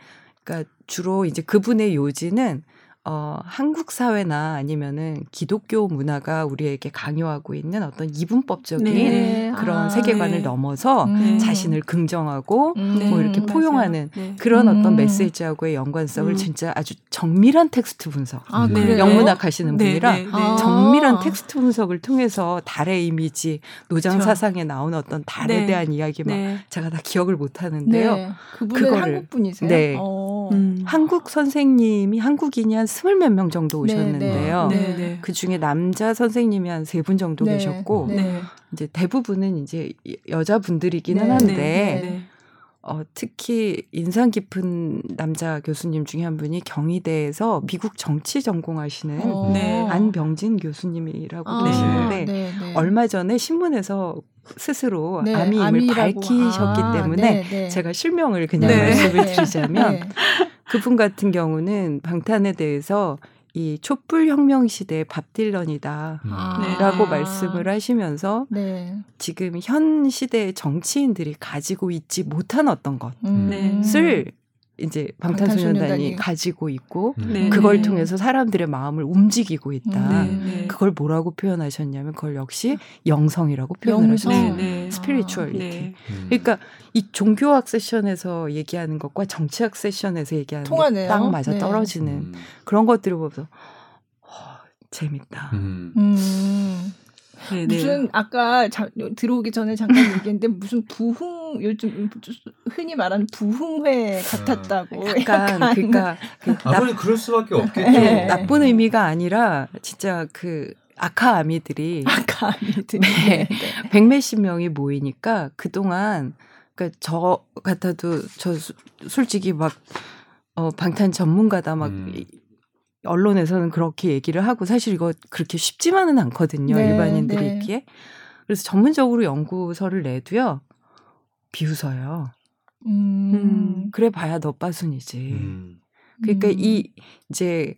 그러니까 주로 이제 그분의 요지는 어, 한국 사회나 아니면은 기독교 문화가 우리에게 강요하고 있는 어떤 이분법적인 네. 그런 아, 세계관을 네. 넘어서 음. 자신을 긍정하고 음, 뭐 이렇게 맞아요. 포용하는 네. 그런 어떤 음. 메시지하고의 연관성을 음. 진짜 아주 정밀한 텍스트 분석. 아, 네. 그래요? 영문학 하시는 네, 분이라 네, 네. 아. 정밀한 텍스트 분석을 통해서 달의 이미지, 노장 그렇죠. 사상에 나온 어떤 달에 네. 대한 이야기 막 네. 제가 다 기억을 못 하는데요. 네. 그분은 그거를- 한국 분이세요? 네. 어. 음. 한국 선생님이 한국인이 한 스물 몇 명 정도 네, 오셨는데요. 네. 네, 네. 그 중에 남자 선생님이 한 세 분 정도 네. 계셨고 네. 네. 이제 대부분은 이제 여자분들이기는 네, 한데 네, 네. 어, 특히 인상 깊은 남자 교수님 중에 한 분이 경희대에서 미국 정치 전공하시는 어. 네. 안병진 교수님이라고 아, 계시는데 네, 네. 얼마 전에 신문에서 스스로 네, 아미라고. 밝히셨기 아, 때문에 네, 네. 제가 실명을 그냥 네. 말씀을 네. 드리자면 네. 그분 같은 경우는 방탄에 대해서 이 촛불 혁명 시대의 밥 딜런이다. 아. 라고 말씀을 하시면서 네. 지금 현 시대의 정치인들이 가지고 있지 못한 어떤 음. 것을 이제 방탄소년단이 방탄소년단이. 가지고 있고 네. 그걸 네. 통해서 사람들의 마음을 움직이고 있다. 네, 네. 그걸 뭐라고 표현하셨냐면 그걸 역시 영성이라고 표현을 영성. 하셨어요. 네, 네. spirituality. 네. 음. 그러니까 이 종교학 세션에서 얘기하는 것과 정치학 세션에서 얘기하는 통하네요. 게 딱 맞아 네. 떨어지는 음. 그런 것들을 보면서 어, 재밌다. 음. 음. 네, 네. 무슨 아까 자, 들어오기 전에 잠깐 얘기했는데 무슨 부흥 요즘 흔히 말하는 부흥회 같았다고 약간 그러니까 그 나, 아무리 그럴 수밖에 없겠죠. 네. 나쁜 의미가 아니라 진짜 그 아카 아미들이 아카 아미들이 네. 백몇십 명이 모이니까 그 동안 그러니까 저 같아도 저 수- 솔직히 막 어, 방탄 전문가다 막 음. 이- 언론에서는 그렇게 얘기를 하고 사실 이거 그렇게 쉽지만은 않거든요 네, 일반인들이 네. 있기에 그래서 전문적으로 연구서를 내도요 비웃어요 음. 그래 봐야 너 빠순이지 음. 그러니까 음. 이 이제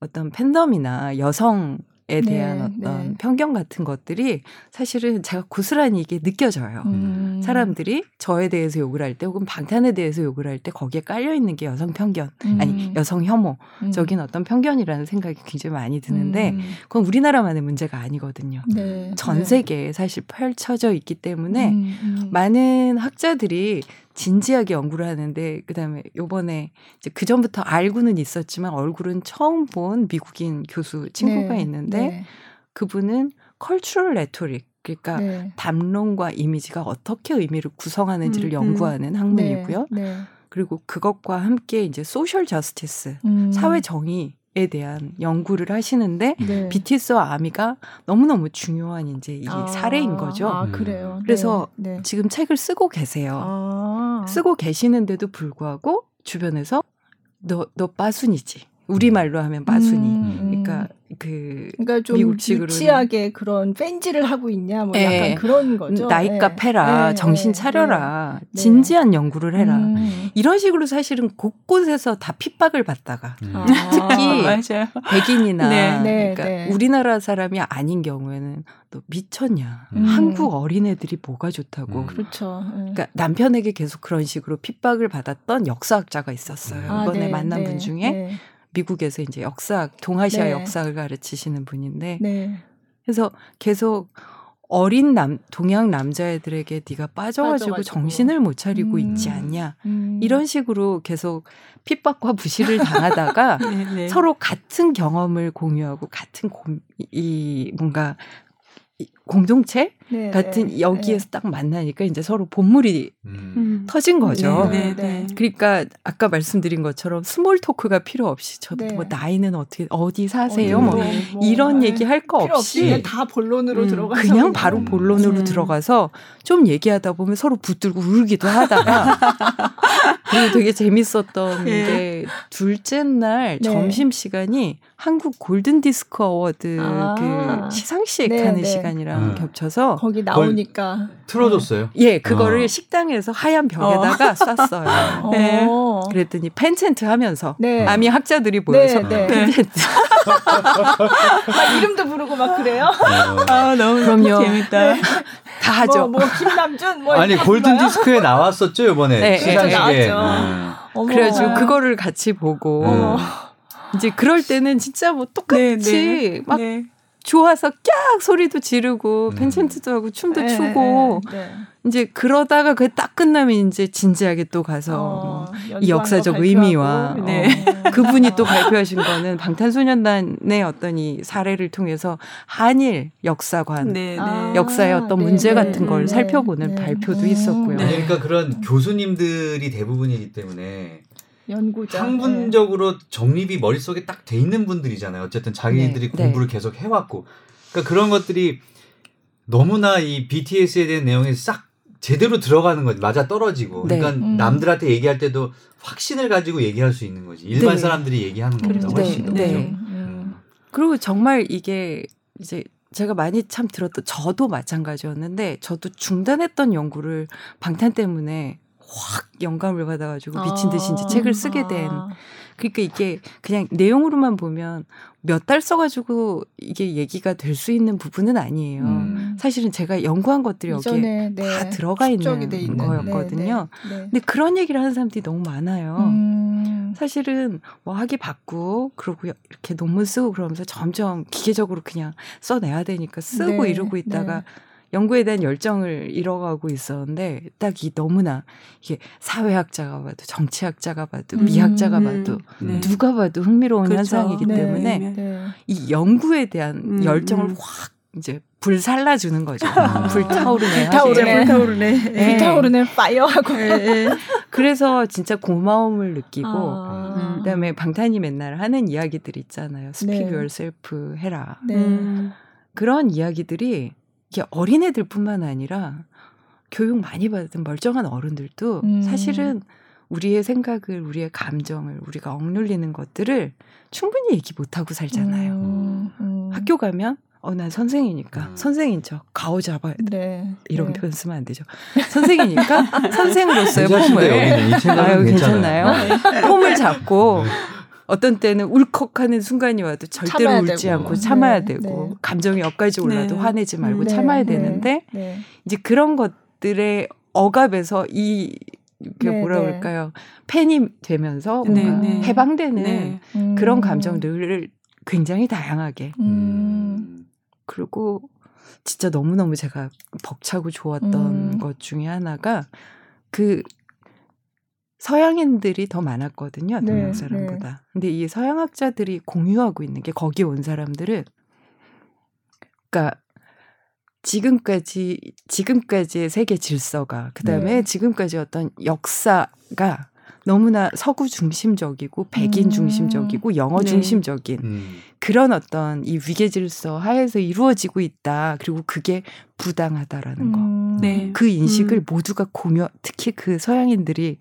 어떤 팬덤이나 여성에 대한 네, 어떤 네. 편견 같은 것들이 사실은 제가 고스란히 이게 느껴져요. 음. 사람들이 저에 대해서 욕을 할 때 혹은 방탄에 대해서 욕을 할 때 거기에 깔려 있는 게 여성 편견 아니 음. 여성 혐오 음. 적인 어떤 편견이라는 생각이 굉장히 많이 드는데 음. 그건 우리나라만의 문제가 아니거든요. 네. 전 네. 세계에 사실 펼쳐져 있기 때문에 음, 음. 많은 학자들이 진지하게 연구를 하는데 그다음에 요번에 이제 그 전부터 알고는 있었지만 얼굴은 처음 본 미국인 교수 친구가 네, 있는데 네, 그분은 cultural rhetoric 그러니까 네. 담론과 이미지가 어떻게 의미를 구성하는지를 음, 연구하는 학문이고요. 네, 네. 그리고 그것과 함께 이제 social justice, 음. 사회 정의에 대한 연구를 하시는데 네. BTS와 아미가 너무너무 중요한 이제 이 아, 사례인 거죠. 아, 음. 그래요. 그래서 네. 네. 지금 책을 쓰고 계세요. 아. 쓰고 계시는데도 불구하고 주변에서 너 너 빠순이지. 우리말로 하면 빠순이. 음, 음. 그러니까 그 그러니까 좀 미국식으로는- 유치하게 그런 팬지를 하고 있냐 뭐 예. 약간 그런 거죠. 나이값 예. 해라. 예, 정신 예, 차려라. 네. 진지한 연구를 예. 해라. 음. 이런 식으로 사실은 곳곳에서 다 핍박을 받다가 음. 아. 특히 맞아요. 백인이나 네, 네, 그러니까 네. 우리나라 사람이 아닌 경우에는 너 미쳤냐. 음. 한국 어린애들이 뭐가 좋다고. 음. 그렇죠. 예. 그러니까 남편에게 계속 그런 식으로 핍박을 받았던 역사학자가 있었어요. 아, 이번에 네, 만난 네, 분 중에 네, 미국에서 이제 역사학, 동아시아 네. 역사를 가르치시는 분인데 네. 그래서 계속 어린 남 동양 남자애들에게 네가 빠져가지고, 빠져가지고. 정신을 못 차리고 음. 있지 않냐 음. 이런 식으로 계속 핍박과 부실을 당하다가 네, 네. 서로 같은 경험을 공유하고 같은 고, 이 뭔가 이 공동체 네, 같은 네, 여기에서 딱 만나니까 이제 서로 본물이 음. 음. 터진 거죠. 네, 네, 네. 네. 그러니까 아까 말씀드린 것처럼 small talk가 필요 없이 저도 네. 뭐 나이는 어떻게 어디 사세요? 어디 뭐 뭐, 뭐, 이런 네. 얘기 할 거 없이 그냥 없이 다 본론으로 음, 들어가서 그냥 바로 본론으로 음. 들어가서 좀 얘기하다 보면 서로 붙들고 울기도 하다가 그리고 되게 재밌었던 예. 게 둘째 날 네. 점심 시간이 한국 골든 디스크 어워드 아. 그 시상식 네, 하는 네. 시간이랑 음. 겹쳐서 거기 나오니까 틀어줬어요. 예 그거를 어. 식당에서 하얀 벽에다가 쐈어요. 네. 어. 그랬더니 fan chant 하면서 네. 아미 학자들이 모여서 네. fan chant 막 이름도 부르고 막 그래요. 어. 아 너무 그럼요. 재밌다. 다 하죠. 뭐, 뭐 김남준 뭐 아니 골든? 디스크에 나왔었죠 이번에 네, 시상식에. 음. 그래가지고 그거를 같이 보고 어머. 이제 그럴 때는 진짜 뭐 똑같이 네, 네. 막 네. 좋아서 깍 소리도 지르고 음. 펜첸트도 하고 춤도 네, 추고 네, 네. 이제 그러다가 그게 딱 끝나면 이제 진지하게 또 가서 어, 뭐 이 역사적 거 의미와. 네. 어. 그분이 또 발표하신 거는 방탄소년단의 어떤 이 사례를 통해서 한일 역사관 네, 네. 아. 역사의 어떤 네, 문제 네, 같은 걸 네, 살펴보는 네. 발표도 음. 있었고요. 아니, 네. 그러니까 그런 교수님들이 대부분이기 때문에 연구자 학문적으로 정립이 머릿속에 딱 돼 있는 분들이잖아요. 어쨌든 자기들이 네, 공부를 계속 해왔고. 그러니까 그런 것들이 너무나 이 BTS에 대한 내용이 싹 제대로 들어가는 거지. 맞아 떨어지고. 네. 그러니까 음. 남들한테 얘기할 때도 확신을 가지고 얘기할 수 있는 거지. 일반 네. 사람들이 얘기하는 것보다 네, 훨씬 더. 네. 그죠? 음. 그리고 정말 이게 이제 제가 많이 참 들었던 저도 마찬가지였는데 저도 중단했던 연구를 방탄 때문에 확 영감을 받아가지고 미친 듯이 이제 아. 책을 쓰게 된 아. 그러니까 이게 그냥 내용으로만 보면 몇 달 써가지고 이게 얘기가 될 수 있는 부분은 아니에요. 음. 사실은 제가 연구한 것들이 여기에 네. 다 들어가 있는 돼 있는 거였거든요. 네, 네, 네. 근데 그런 얘기를 하는 사람들이 너무 많아요. 음. 사실은 뭐 하기 바꾸고 그러고 이렇게 논문 쓰고 그러면서 점점 기계적으로 그냥 써내야 되니까 쓰고 네, 이러고 있다가 네. 연구에 대한 열정을 잃어가고 있었는데 딱 이 너무나 이게 사회학자가 봐도 정치학자가 봐도 음, 미학자가 음, 봐도 네. 누가 봐도 흥미로운 그렇죠. 현상이기 네, 때문에 네. 이 연구에 대한 음, 열정을 음. 확 이제 불살라 주는 거죠. 아. 불타오르네. 불타오르네. 불타오르네. 네. 불타오르는 파이어 하고 그래서 진짜 고마움을 느끼고 아. 그다음에 방탄이 맨날 하는 이야기들 있잖아요. Speak 네. yourself 해라. 네. 음. 그런 이야기들이 이게 어린애들뿐만 아니라 교육 많이 받은 멀쩡한 어른들도 음. 사실은 우리의 생각을, 우리의 감정을, 우리가 억눌리는 것들을 충분히 얘기 못하고 살잖아요. 음, 음. 학교 가면 어, 난 선생이니까 음. 선생인 척 가오 잡아야 돼. 네. 이런 네. 표현 쓰면 안 되죠. 선생이니까 선생으로서의. 폼을 괜찮아요. 괜찮나요? 폼을 잡고 네. 어떤 때는 울컥하는 순간이 와도 절대로 울지 되고. 않고 참아야 네, 되고 네. 감정이 여기까지 올라도 네. 화내지 말고 네, 참아야 네, 되는데 네. 이제 그런 것들의 억압에서 이그 네, 뭐라 네. 그럴까요? 팬이 되면서 네, 네. 해방되는 네. 음. 그런 감정들을 굉장히 다양하게 음. 음. 그리고 진짜 너무너무 제가 벅차고 좋았던 음. 것 중에 하나가 그 서양인들이 더 많았거든요. 네, 동양 사람보다. 근데 이 서양학자들이 공유하고 있는 게 거기 온 사람들은 그러니까 지금까지 지금까지의 세계 질서가 그다음에 네. 지금까지 어떤 역사가 너무나 서구 중심적이고 백인 음. 중심적이고 영어 네. 중심적인 음. 그런 어떤 이 위계 질서 하에서 이루어지고 있다. 그리고 그게 부당하다라는 거. 음. 네. 그 인식을 음. 모두가 공유, 특히 그 서양인들이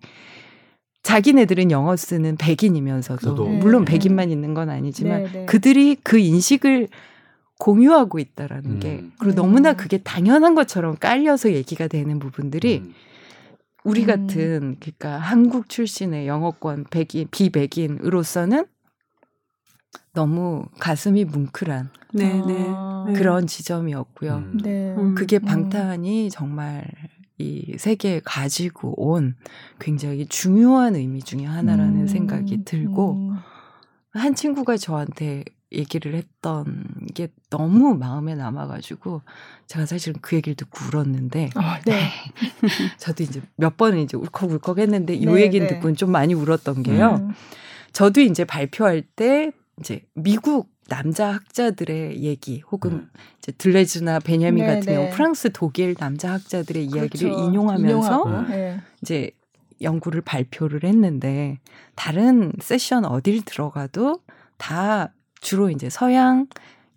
자기네들은 영어 쓰는 백인이면서도 저도. 물론 네. 백인만 있는 건 아니지만 네, 네. 그들이 그 인식을 공유하고 있다라는 게 음. 그리고 음. 너무나 그게 당연한 것처럼 깔려서 얘기가 되는 부분들이 음. 우리 음. 같은 그러니까 한국 출신의 영어권 백인 비백인으로서는 너무 가슴이 뭉클한 네, 네. 아. 네. 그런 지점이었고요. 음. 네. 음. 그게 음. 방탄이 정말 이 세계에 가지고 온 굉장히 중요한 의미 중에 하나라는 음. 생각이 들고 음. 한 친구가 저한테 얘기를 했던 게 너무 마음에 남아가지고 제가 사실은 그 얘기를 듣고 울었는데 아, 네. 저도 이제 몇 번은 이제 울컥울컥 했는데 이 네, 얘기는 네. 듣고는 좀 많이 울었던 게요. 음. 저도 이제 발표할 때 이제 미국 남자 학자들의 얘기 혹은 음. 이제 들레즈나 베냐민 네, 같은 네. 경우 프랑스 독일 남자 학자들의 이야기를 그렇죠. 인용하면서 인용하고, 예. 이제 연구를 발표를 했는데 다른 세션 어딜 들어가도 다 주로 이제 서양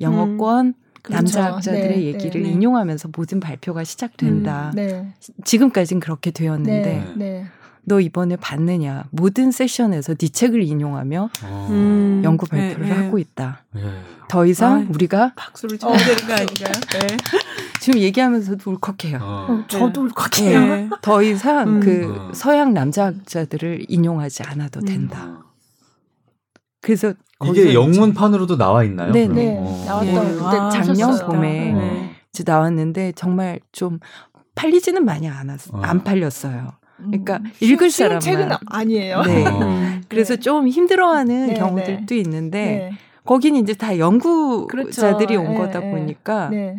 영어권 남자 그렇죠. 학자들의 네, 얘기를 네. 인용하면서 모든 발표가 시작된다. 네. 지금까지는 그렇게 되었는데 네. 네. 너 이번에 봤느냐? 모든 세션에서 네 책을 인용하며 어. 음. 연구 발표를 네, 네. 하고 있다. 예. 더 이상 아유. 우리가 박수를 쳐야 되는 거 아닌가요? 네. 지금 얘기하면서도 울컥해요. 어. 어, 저도 울컥해요. 네. 더 이상 음. 그 어. 서양 남자 학자들을 인용하지 않아도 음. 된다. 어. 그래서 이게 영문판으로도 나와 있나요? 네? 네. 어. 나왔던 예. 그때 아, 작년 보셨어요. 봄에 네. 이제 나왔는데 정말 좀 팔리지는 많이 않았, 어. 안 팔렸어요. 그러니까 음, 읽을 쉬운 사람만. 책은 아니에요. 네. 어. 음. 그래서 좀 힘들어하는 네, 경우들도 있는데 네. 거기는 이제 다 연구자들이 그렇죠. 온 예, 거다 예. 보니까 네.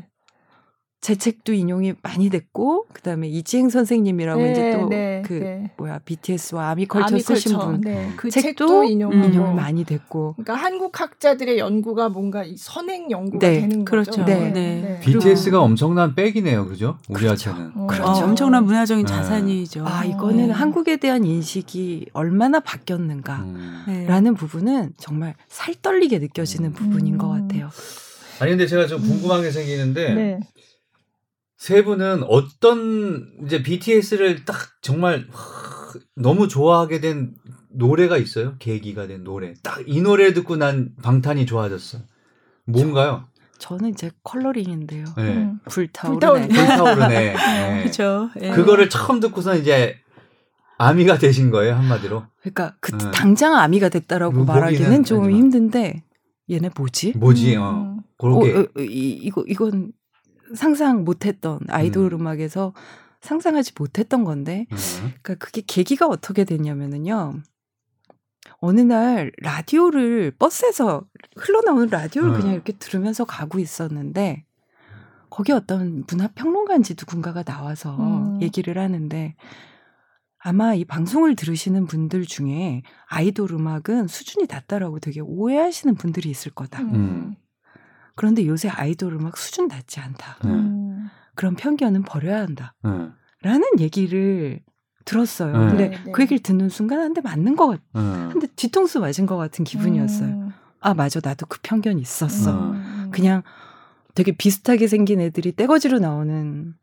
제 책도 인용이 많이 됐고 그다음에 이지행 선생님이라고 네, 이제 또그 네, 네. 뭐야 BTS와 아미컬처 아미컬처. 쓰신 분 네. 그 책도 책도 인용하고. 인용 이 많이 됐고 그러니까 한국 학자들의 연구가 뭔가 이 선행 연구가 네, 되는 그렇죠. 거죠. 네. 네. BTS가 엄청난 백이네요, 그죠? 우리한테는. 어. 그렇죠. 어, 엄청난 문화적인 네. 자산이죠. 아 이거는 네. 한국에 대한 인식이 얼마나 바뀌었는가라는 음. 네. 부분은 정말 살떨리게 느껴지는 부분인 것 음. 같아요. 아니 근데 제가 좀 궁금한 게 생기는데 네. 세 분은 어떤 이제 BTS를 딱 정말 하, 너무 좋아하게 된 노래가 있어요? 계기가 된 노래. 딱 이 노래 듣고 난 방탄이 좋아졌어. 뭔가요? 저 는 이제 컬러링인데요. 네. 음. 불타오르네. 불타오르네. 네. 그렇죠. 예. 그거를 처음 듣고서 이제 아미가 되신 거예요 한마디로. 그러니까 그 네. 당장 아미가 됐다라고 뭐 말하기는 좀 하지만. 힘든데 얘네 뭐지? 뭐지? 음. 어. 그렇게. 어, 어, 이, 이거 이건 상상 못했던 아이돌 음. 음. 악에서 상상하지 못했던 건데, 음. 그러니까 그게 계기가 어떻게 됐냐면은요. 어느 날 라디오를 버스에서 흘러나오는 라디오를 음. 그냥 이렇게 들으면서 가고 있었는데 거기 어떤 문화 평론가인지 누군가가 나와서 음. 얘기를 하는데 아마 이 방송을 들으시는 분들 중에 아이돌 음악은 수준이 낮다라고 되게 오해하시는 분들이 있을 거다. 음. 그런데 요새 아이돌 음악 수준 낮지 않다. 네. 음. 그런 편견은 버려야 한다. 네. 라는 얘기를 들었어요. 네. 근데 네, 네. 그 얘기를 듣는 순간 한데 맞는 것 같, 네. 근데 뒤통수 맞은 것 같은 기분이었어요. 음. 아, 맞아. 나도 그 편견이 있었어. 음. 그냥 되게 비슷하게 생긴 애들이 떼거지로 나오는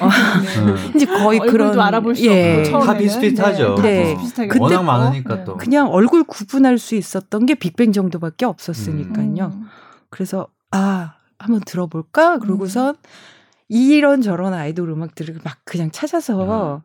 어, 네. 이제 거의 얼굴도 그런 알아볼 수 예. 없고 다 비슷비슷하죠. 네, 다 네. 비슷비슷하게 그때 워낙. 많으니까 네. 또. 그냥 얼굴 구분할 수 있었던 게 빅뱅 정도밖에 없었으니까요. 음. 그래서 아 한번 들어볼까 그러고선 이런 저런 아이돌 음악들을 막 그냥 찾아서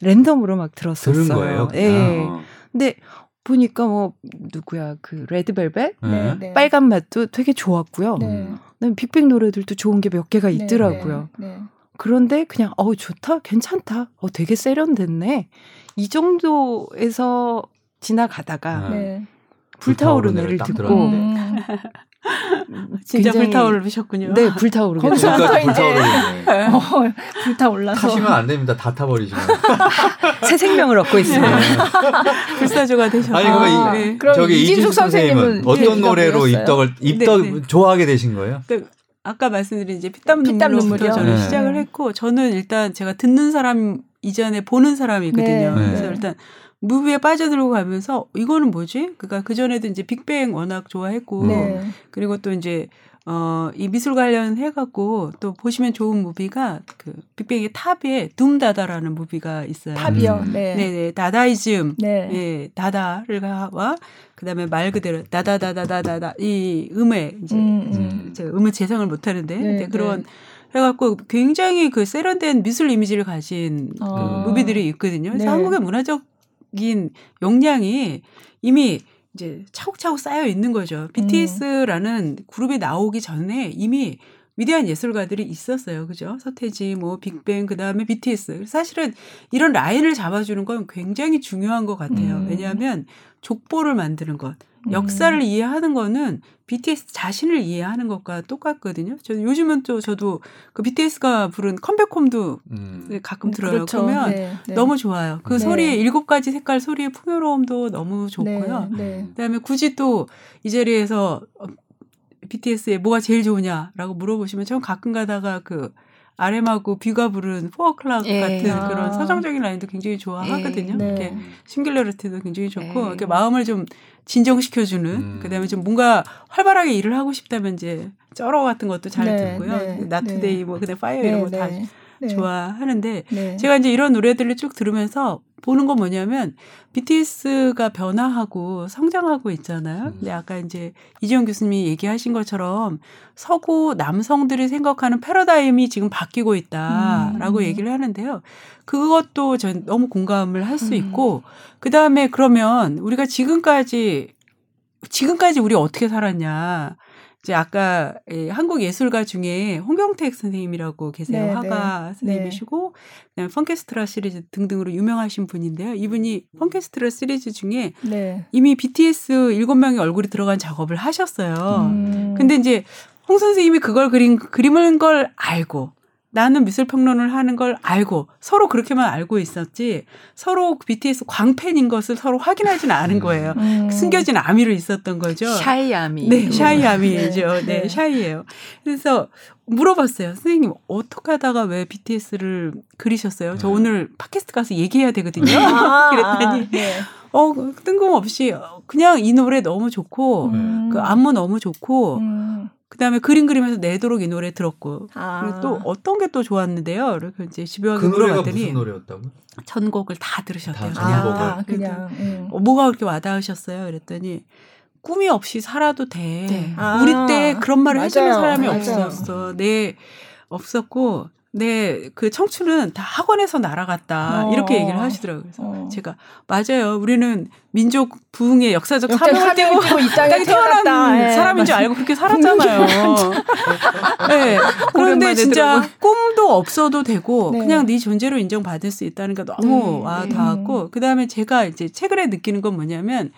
랜덤으로 막 들었었어요. 들은 거예요. 예. 어. 근데 보니까 뭐 누구야 그 레드벨벳 네, 네. 네. 빨간 맛도 되게 좋았고요. 네. 음. 그다음에 빅뱅 노래들도 좋은 게 몇 개가 네, 있더라고요. 네, 네. 그런데 그냥 어 좋다 괜찮다 어 되게 세련됐네 이 정도에서 지나가다가 네. 네. 불타오르네를 딱 듣고. 음. 진짜 굉장히- 불타오르셨군요. 네 불타오르게 거기서 됐어요. 그러니까 이제-. 어, 불타올라서 타시면 안 됩니다. 다 타버리시면. 새 생명을 얻고 있습니다. 불사조가 되셨고. 아니 그러면 아, 이, 그럼 저기 이진숙 선생님은 어떤 노래로? 입덕을 입덕 네, 네. 좋아하게 되신 거예요? 그러니까 아까 말씀드린 이제 피땀 피땀 눈물로부터 눈물이요? 저는 네. 시작을 했고 저는 일단 제가 듣는 사람 이전에 보는 사람이거든요. 네. 그래서 네. 일단 뮤비에 빠져들고 가면서 이거는 뭐지? 그러니까 그 전에도 이제 빅뱅 워낙 좋아했고 네. 그리고 또 이제 어, 이 미술 관련 해 갖고 또 보시면 좋은 뮤비가 그 빅뱅의 탑의 Doom Dada라는 뮤비가 있어요. 탑이요. 음. 네. 네 네 다다이즘 네. 예 다다를 와 그다음에 말 그대로 다다다다다다다 이 음에 이제 음, 음. 음을 재생을 못 하는데 네, 이제 그런 네. 해갖고 굉장히 그 세련된 미술 이미지를 가진 아. 그 뮤비들이 있거든요. 그래서 네. 한국의 문화적 인 역량이 이미 이제 차곡차곡 쌓여 있는 거죠. BTS라는 그룹이 나오기 전에 이미 위대한 예술가들이 있었어요. 그죠? 서태지, 뭐, 빅뱅, 그 다음에 BTS. 사실은 이런 라인을 잡아주는 건 굉장히 중요한 것 같아요. 음. 왜냐하면 족보를 만드는 것. 역사를 이해하는 거는 BTS 자신을 이해하는 것과 똑같거든요. 저는 요즘은 또 저도 그 BTS가 부른 컴백홈도 음. 가끔 들어요. 그렇죠. 그러면 네, 네. 너무 좋아요. 그 네. 소리의 일곱 가지 색깔 소리의 풍요로움도 너무 좋고요. 네, 네. 그다음에 굳이 또 이 자리에서 어, BTS에 뭐가 제일 좋으냐라고 물어보시면 전 가끔 가다가 그 RM하고 뷔가 부른 Four O'Clock 예. 같은 아. 그런 서정적인 라인도 굉장히 좋아하거든요. 예. 네. 이렇게 Singularity도 굉장히 좋고 예. 이렇게 마음을 좀 진정시켜주는 음. 그다음에 좀 뭔가 활발하게 일을 하고 싶다면 이제 쩔어 같은 것도 잘 네, 듣고요. 네, Not Today 네. 뭐 그다음 Fire 이런 거다 네. 좋아하는데 네. 제가 이제 이런 노래들을 쭉 들으면서 보는 건 뭐냐면 BTS가 변화하고 성장하고 있잖아요. 음. 근데 아까 이제 이지영 교수님이 얘기하신 것처럼 서구 남성들이 생각하는 패러다임이 지금 바뀌고 있다라고 음. 얘기를 하는데요. 그것도 전 너무 공감을 할수 음. 있고 그다음에 그러면 우리가 지금까지 지금까지 우리 어떻게 살았냐. 이제 아까 예, 한국 예술가 중에 홍경택 선생님이라고 계세요. 네, 화가 네. 선생님이시고 그다음에 Funkchestra 시리즈 등등으로 유명하신 분인데요. 이분이 Funkchestra 시리즈 중에 네. 이미 BTS 일곱 명의 얼굴이 들어간 작업을 하셨어요. 음. 근데 이제 홍 선생님이 그걸 그린 그림을 걸 알고 나는 미술 평론을 하는 걸 알고 서로 그렇게만 알고 있었지 서로 BTS 광팬인 것을 서로 확인하지는 않은 거예요. 음. 숨겨진 아미로 있었던 거죠. Shy 아미. 네, shy 아미죠. 네, 네, 네. Shy예요. 그래서 물어봤어요. 선생님 어떻게 하다가 왜 BTS를 그리셨어요? 저 네. 오늘 팟캐스트 가서 얘기해야 되거든요. 아, 그랬더니 아, 네. 어 뜬금없이 그냥 이 노래 너무 좋고 음. 그 안무 너무 좋고 음. 그다음에 그림 그리면서 내도록 이 노래 들었고 아. 그리고 또 어떤 게 또 좋았는데요. 이렇게 이제 집요하게 그 노래가 물어봤더니 무슨 노래였다고? 전곡을 다 들으셨대요. 다 그냥. 전곡을. 아, 그냥. 음. 어, 뭐가 그렇게 와닿으셨어요? 그랬더니 꿈이 없이 살아도 돼. 네. 아, 우리 때 그런 말을 해주는 맞아요. 사람이 맞아요. 없었어. 네, 없었고, 네, 그 청춘은 다 학원에서 날아갔다. 어. 이렇게 얘기를 하시더라고요. 그래서 어. 제가, 맞아요. 우리는 민족 부흥의 역사적 역사 사명을 띠고 이 땅에 태어난. 예, 사람인 줄. 알고 그렇게 살았잖아요. 네. 그런데 진짜 들어본- 꿈도 없어도 되고 네. 그냥 네 존재로 인정받을 수 있다는 게 너무 네, 와 네. 닿았고 그다음에 제가 이제 최근에 느끼는 건 뭐냐면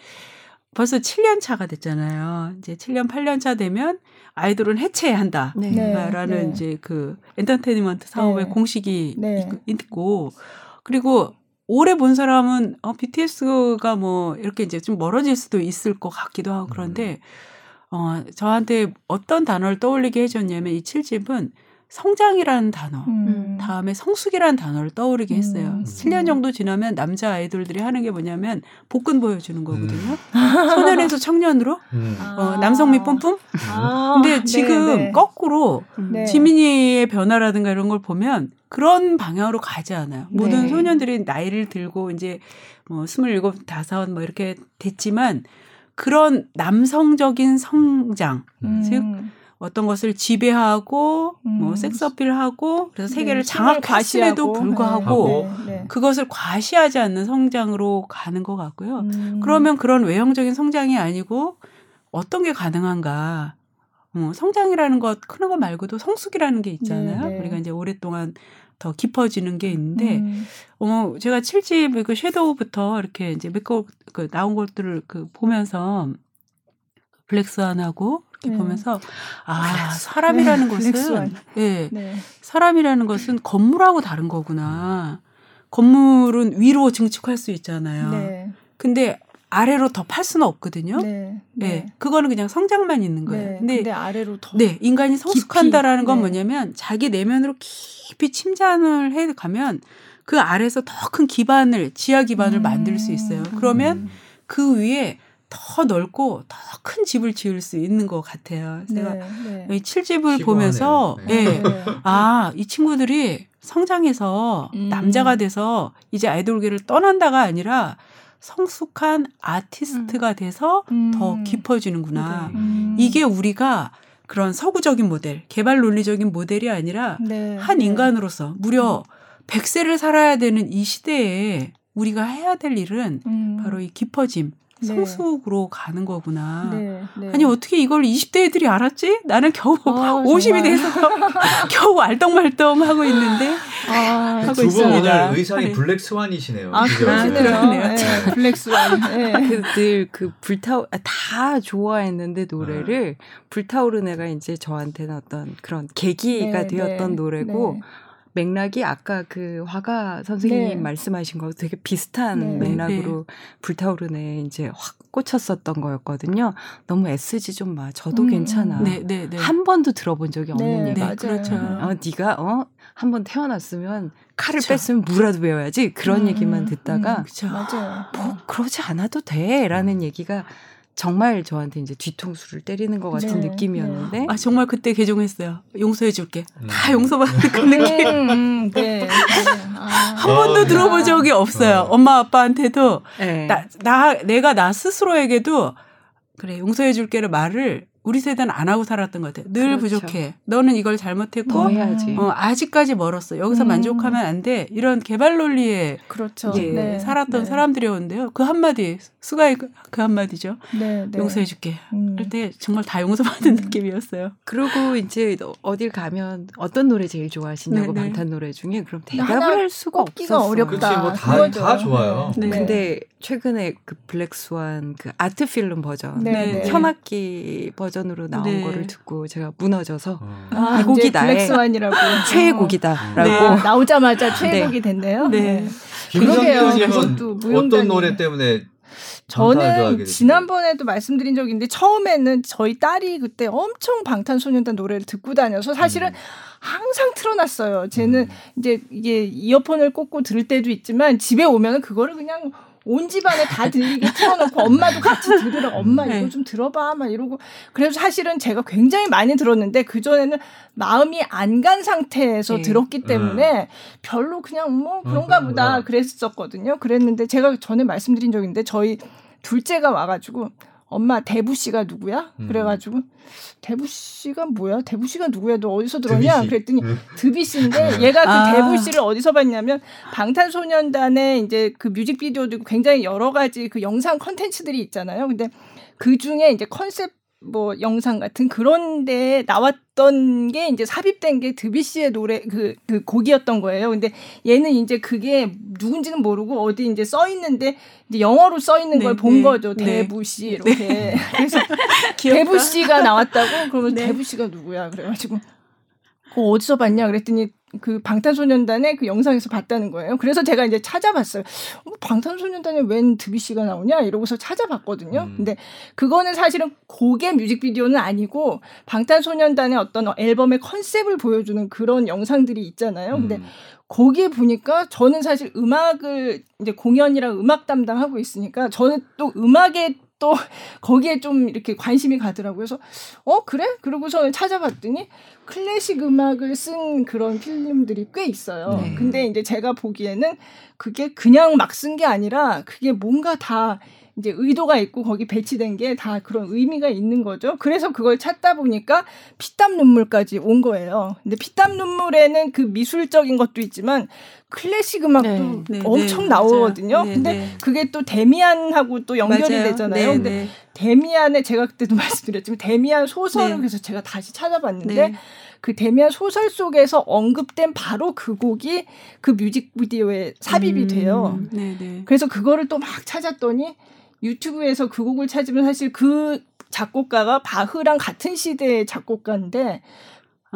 벌써 7년 차가 됐잖아요. 이제 7년 8년 차 되면 아이돌은 해체해야 한다. 네. 네. 라는 네. 이제 그 엔터테인먼트 사업의 네. 공식이 네. 있- 있고 그리고 오래 본 사람은 어 BTS가 뭐 이렇게 이제 좀 멀어질 수도 있을 것 같기도 하고 그런데 어 저한테 어떤 단어를 떠올리게 해줬냐면 이 7집은 성장이라는 단어 음. 다음에 성숙이라는 단어를 떠오르게 했어요. 음. 7년 정도 지나면 남자 아이돌들이 하는 게 뭐냐면 복근 보여주는 거거든요. 소년에서 청년으로 음. 어, 남성미 뿜뿜. 아, 근데 네, 지금 네. 거꾸로 네. 지민이의 변화라든가 이런 걸 보면 그런 방향으로 가지 않아요. 모든 네. 소년들이 나이를 들고 이제 뭐 스물일곱, 다섯 뭐 이렇게 됐지만 그런 남성적인 성장, 음. 즉 어떤 것을 지배하고 뭐 음. 섹스 어필하고 그래서 세계를 네, 장악했음에도 과시하고. 불구하고 네, 네. 그것을 과시하지 않는 성장으로 가는 것 같고요. 음. 그러면 그런 외형적인 성장이 아니고 어떤 게 가능한가? 뭐 성장이라는 것 크는 것 말고도 성숙이라는 게 있잖아요. 네, 네. 우리가 이제 오랫동안 더 깊어지는 게 있는데 음. 어 제가 7집 그 섀도우부터 이렇게 이제 몇곡그 나온 것들을 그 보면서 블랙스완하고 이렇게 네. 보면서 아 사람이라는 네, 것은. 예 네. 사람이라는 것은 건물하고 다른 거구나. 건물은 위로 증축할 수 있잖아요. 네. 근데 아래로 더 팔 수는 없거든요. 네. 네. 그거는 그냥 성장만 있는 거예요. 네. 근데 근데 아래로 더 네, 인간이 성숙한다라는 건 네. 뭐냐면 자기 내면으로 깊이 침잠을 해 가면 그 아래에서 더 큰 기반을 지하 기반을 음. 만들 수 있어요. 그러면 그 위에 더 넓고 더 큰 집을 지을 수 있는 것 같아요. 네. 제가 네. 이 7집을 시원하네요. 보면서 네. 예. 네. 아, 이 친구들이 성장해서 음. 남자가 돼서 이제 아이돌계를 떠난다가 아니라 성숙한 아티스트가 돼서 음. 더 깊어지는구나. 음. 이게 우리가 그런 서구적인 모델, 개발 논리적인 모델이 아니라 네. 한 네. 인간으로서 무려 100세를 살아야 되는 이 시대에 우리가 해야 될 일은 음. 바로 이 깊어짐, 네. 성숙으로 가는 거구나. 네. 네. 아니 어떻게 이걸 20대 애들이 알았지? 나는 겨우 아, 50이 정말. 돼서 겨우 알떡말떡 하고 있는데 아, 하고 두분 있습니다. 오늘 의상이 네. Black Swan이시네요. 아. 그러네요. 네, Black Swan. 네. 그늘그 불타오 아, 다 좋아했는데 노래를 불타오르네가 이제 저한테는 어떤 그런 계기가 네, 되었던 네, 노래고 네. 맥락이 아까 그 화가 선생님 네. 말씀하신 거 되게 비슷한 네. 맥락으로 불타오르네 이제 확 꽂혔었던 거였거든요. 너무 애쓰지 좀 마. 저도 음, 괜찮아. 네, 네, 네. 한 번도 들어본 적이 없는 네, 얘기. 맞아요. 그렇죠. 어, 네가 어? 한 번 태어났으면 칼을 그쵸. 뺐으면 무라도 배워야지 그런 음, 얘기만 듣다가 그렇죠. 맞아요. 뭐 그러지 않아도 돼라는 얘기가 정말 저한테 이제 뒤통수를 때리는 것 같은 네, 느낌이었는데 아 정말 그때 개종했어요. 용서해 줄게. 음. 다 용서받는 그 느낌. 음, 음, 네. 아, 한 번도 어, 들어본 적이 없어요. 어. 엄마 아빠한테도 네. 나, 나 내가 나 스스로에게도 그래 용서해 줄게를 말을 우리 세대는 안 하고 살았던 것 같아요. 늘 그렇죠. 부족해. 너는 이걸 잘못했고 더 해야지. 어, 아직까지 멀었어. 여기서 음. 만족하면 안 돼. 이런 개발 논리에 그렇죠. 네, 살았던 네. 사람들이었는데요. 그 한마디 수가의 그, 그 한마디죠. 네, 네. 용서해줄게. 음. 할때 정말 다 용서받는 음. 느낌이었어요. 그리고 이제 어딜 가면 어떤 노래 제일 좋아하시냐고 네, 네. 방탄 노래 중에 그럼 대답을 할 수가 없었어요. 어렵다. 그치, 뭐 다- 좋아요. 네. 근데 최근에 그 블랙스완 그 아트 필름 버전 네, 네. 네. 현악기 버전 으로 나온 네. 거를 듣고 제가 무너져서 어. 아, 이 곡이 나의 블랙스완이라고 최애곡이다라고 네. 아, 나오자마자 최애곡이 됐네요. 네. 그러게요. 김성규님은 그것도. 어떤 노래 때문에 저는? 지난번에도 말씀드린 적이 있는데 처음에는 저희 딸이 그때 엄청 방탄소년단 노래를 듣고 다녀서 사실은 음. 항상 틀어놨어요. 쟤는 음. 이제 이게 이어폰을 꽂고 들을 때도 있지만 집에 오면 은 그거를 그냥 온 집안에 다 들리게 틀어놓고 엄마도 같이 들으라고 엄마 네. 이거 좀 들어봐 막 이러고 그래서 사실은 제가 굉장히 많이 들었는데 그 전에는 마음이 안 간 상태에서 네. 들었기 때문에 별로 그냥 뭐 그런가 그런가 보다. 그랬었거든요. 그랬는데 제가 전에 말씀드린 있는데 저희 둘째가 와가지고 엄마 대부 씨가 누구야? 음. 그래가지고 대부 씨가 뭐야? 대부 씨가 누구야? 너 어디서 들었냐? 드비 씨. 그랬더니 음. 드비 씨인데 얘가 그 아. 대부 씨를 어디서 봤냐면 방탄소년단의 이제 그 뮤직비디오도 있고 굉장히 여러 가지 그 영상 컨텐츠들이 있잖아요. 근데 그 중에 이제 컨셉 뭐 영상 같은 그런 데 나왔던 게 이제 삽입된 게 드비 씨의 노래 그, 그 곡이었던 거예요. 근데 얘는 이제 그게 누군지는 모르고 어디 이제 써 있는데 이제 영어로 써 있는 네, 걸본 네, 거죠. 네. 대부 씨 이렇게. 그래서 귀엽다. 대부 씨가 나왔다고 그러면 네. 대부 씨가 누구야? 그래 가지고 그거 어디서 봤냐 그랬더니 그 방탄소년단의 그 영상에서 봤다는 거예요. 그래서 제가 이제 찾아봤어요. 어, 방탄소년단에 웬 드비 씨가 나오냐 이러고서 찾아봤거든요. 음. 근데 그거는 사실은 곡의 뮤직비디오는 아니고 방탄소년단의 어떤 앨범의 컨셉을 보여주는 그런 영상들이 있잖아요. 근데 음. 거기에 보니까 저는 사실 음악을 이제 공연이랑 음악 담당하고 있으니까 저는 또 음악에 또 거기에 좀 이렇게 관심이 가더라고요. 그래서 어 그래? 그러고서 찾아봤더니 클래식 음악을 쓴 그런 필름들이 꽤 있어요. 네. 근데 이제 제가 보기에는 그게 그냥 막 쓴 게 아니라 그게 뭔가 다 이제 의도가 있고 거기 배치된 게 다 그런 의미가 있는 거죠. 그래서 그걸 찾다 보니까 피땀 눈물까지 온 거예요. 근데 피땀 눈물에는 그 미술적인 것도 있지만 클래식 음악도 네, 네, 엄청 네, 나오거든요. 네, 근데 네. 그게 또 데미안하고 또 연결이 맞아요. 되잖아요. 네, 근데 네. 데미안의 제가 그때도 말씀드렸지만 데미안 소설을 네. 그래서 제가 다시 찾아봤는데 네. 그 데미안 소설 속에서 언급된 바로 그 곡이 그 뮤직비디오에 삽입이 음, 돼요. 네, 네. 그래서 그거를 또 막 찾았더니 유튜브에서 그 곡을 찾으면 사실 그 작곡가가 바흐랑 같은 시대의 작곡가인데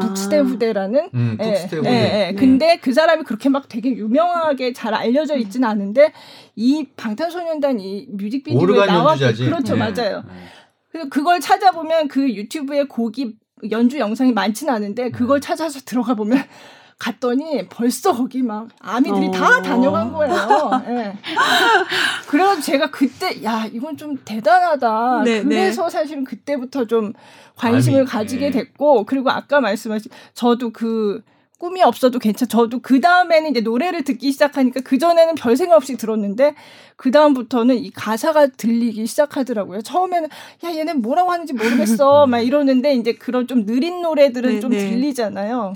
북스테 아. 후대라는 음, 예, 북스테 예, 후대. 예. 네. 근데 그 사람이 그렇게 막 되게 유명하게 잘 알려져 있지는 않은데 이 방탄소년단 이 뮤직비디오에 오르간 나왔 연주자지. 그렇죠 네. 맞아요. 그래서 그걸 찾아보면 그 유튜브에 곡이 연주 영상이 많지는 않은데 그걸 찾아서 들어가 보면 갔더니 벌써 거기 막 아미들이 어. 다 다녀간 거예요. 예. 그래서 제가 그때 야 이건 좀 대단하다. 네, 그래서 사실은 그때부터 좀 관심을 아미, 가지게 예. 됐고 그리고 아까 말씀하신 저도 그 꿈이 없어도 괜찮. 저도 그 다음에는 이제 노래를 듣기 시작하니까 그 전에는 별 생각 없이 들었는데 그 다음부터는 이 가사가 들리기 시작하더라고요. 처음에는 야 얘네 뭐라고 하는지 모르겠어 막 이러는데 이제 그런 좀 느린 노래들은 네, 좀 네. 들리잖아요.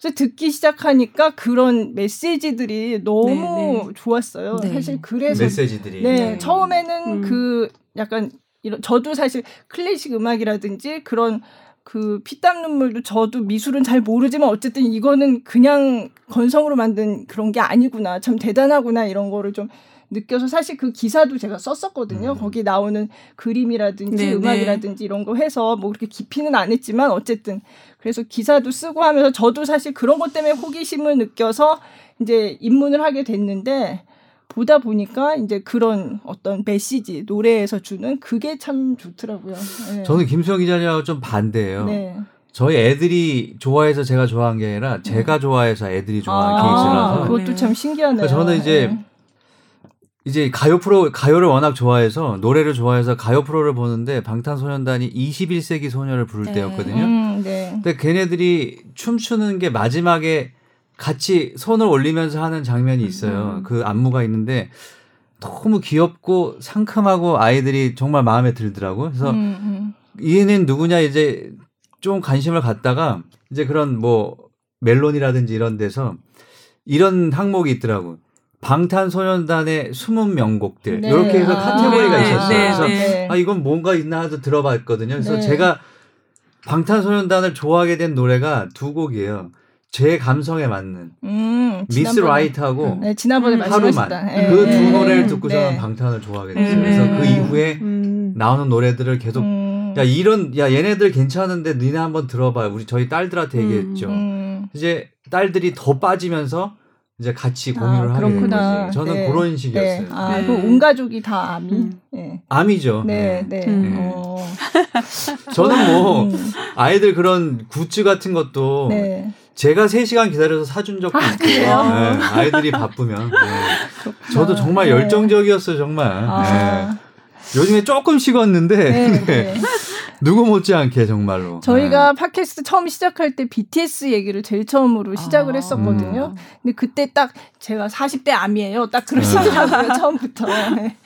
그래서 듣기 시작하니까 그런 메시지들이 너무 네, 네. 좋았어요. 네. 사실 그래서 메시지들이. 네, 네. 처음에는 음. 그 약간 이런 저도 사실 클래식 음악이라든지 그런 그 피땀 눈물도 저도 미술은 잘 모르지만 어쨌든 이거는 그냥 건성으로 만든 그런 게 아니구나 참 대단하구나 이런 거를 좀 느껴서 사실 그 기사도 제가 썼었거든요. 음. 거기 나오는 그림이라든지 네, 음악이라든지 이런 거 해서 뭐 그렇게 깊이는 안 했지만 어쨌든 그래서 기사도 쓰고 하면서 저도 사실 그런 것 때문에 호기심을 느껴서 이제 입문을 하게 됐는데 보다 보니까 이제 그런 어떤 메시지 노래에서 주는 그게 참 좋더라고요. 네. 저는 김수영 기자님하고 좀 반대예요. 네. 저희 애들이 좋아해서 제가 좋아한 게 아니라 제가 좋아해서 애들이 좋아하는 아, 케이스라서 그것도 네. 참 신기하네요. 저는 이제 네. 이제 가요 프로 가요를 워낙 좋아해서 노래를 좋아해서 가요 프로를 보는데 방탄소년단이 21세기 소녀를 부를 네. 때였거든요. 음, 네. 근데 걔네들이 춤추는 게 마지막에 같이 손을 올리면서 하는 장면이 있어요. 음. 그 안무가 있는데 너무 귀엽고 상큼하고 아이들이 정말 마음에 들더라고요. 그래서 음, 얘는 누구냐 이제 좀 관심을 갖다가 이제 그런 뭐 멜론이라든지 이런 데서 이런 항목이 있더라고. 방탄소년단의 숨은 명곡들 네. 이렇게 해서 아, 카테고리가 네, 있었어요. 네, 그래서 네. 아 이건 뭔가 있나 해도 들어봤거든요. 그래서 네. 제가 방탄소년단을 좋아하게 된 노래가 두 곡이에요. 제 감성에 맞는 음, 미스 지난번에- 라이트하고 네, 지난번에 음, 하루만 말씀하셨다. 예, 그두 예, 노래를 예. 듣고 네. 방탄을 좋아하게 됐어요. 네. 그래서 그 이후에 음. 나오는 노래들을 계속 음, 야 이런 야 얘네들 괜찮은데 니네 한번 들어봐요. 우리 저희 딸들한테 음, 얘기했죠. 음. 이제 딸들이 더 빠지면서 이제 같이 아, 공유를 하게 된. 거지. 저는 네. 그런 네. 식이었어요. 아, 네. 그온 가족이 다 아미. 음. 네. 암이죠. 네, 네. 네. 음. 어. 저는 뭐 음, 아이들 그런 굿즈 같은 것도 네. 제가 3시간 기다려서 사준 적도 있고 그래요? 네, 아이들이 바쁘면 네. 저도 정말 네. 열정적이었어요 정말 아, 네. 요즘에 조금 식었는데 네, 네. 누구 못지않게 정말로 저희가 팟캐스트 처음 시작할 때 BTS 얘기를 제일 처음으로 시작을 아. 했었거든요. 음. 근데 그때 딱 제가 40대 암이에요. 딱 그러시더라고요, 처음부터. 네.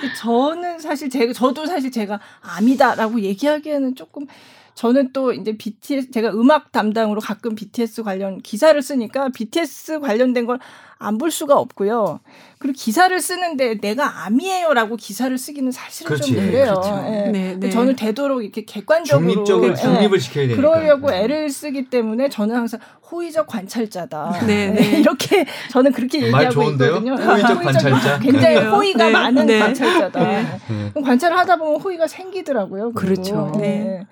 근데 저는 사실 제가, 저도 사실 제가 암이다라고 얘기하기에는 조금 저는 또 이제 BTS, 제가 음악 담당으로 가끔 BTS 관련 기사를 쓰니까 BTS 관련된 걸 안 볼 수가 없고요. 그리고 기사를 쓰는데 내가 암이에요라고 기사를 쓰기는 사실은 그렇지. 좀 그래요. 그렇죠. 예. 네, 네. 저는 되도록 이렇게 객관적으로 중립적으로 예. 중립을 지켜야 되니까 그러려고 네. 애를 쓰기 때문에 저는 항상 호의적 관찰자다. 네, 네. 이렇게 저는 그렇게 말 얘기하고 좋은데요? 있거든요. 호의적 관찰자? 굉장히? 호의가 네, 많은 네. 관찰자다. 네. 네. 관찰을 하다 보면 호의가 생기더라고요. 그리고. 그렇죠. 네.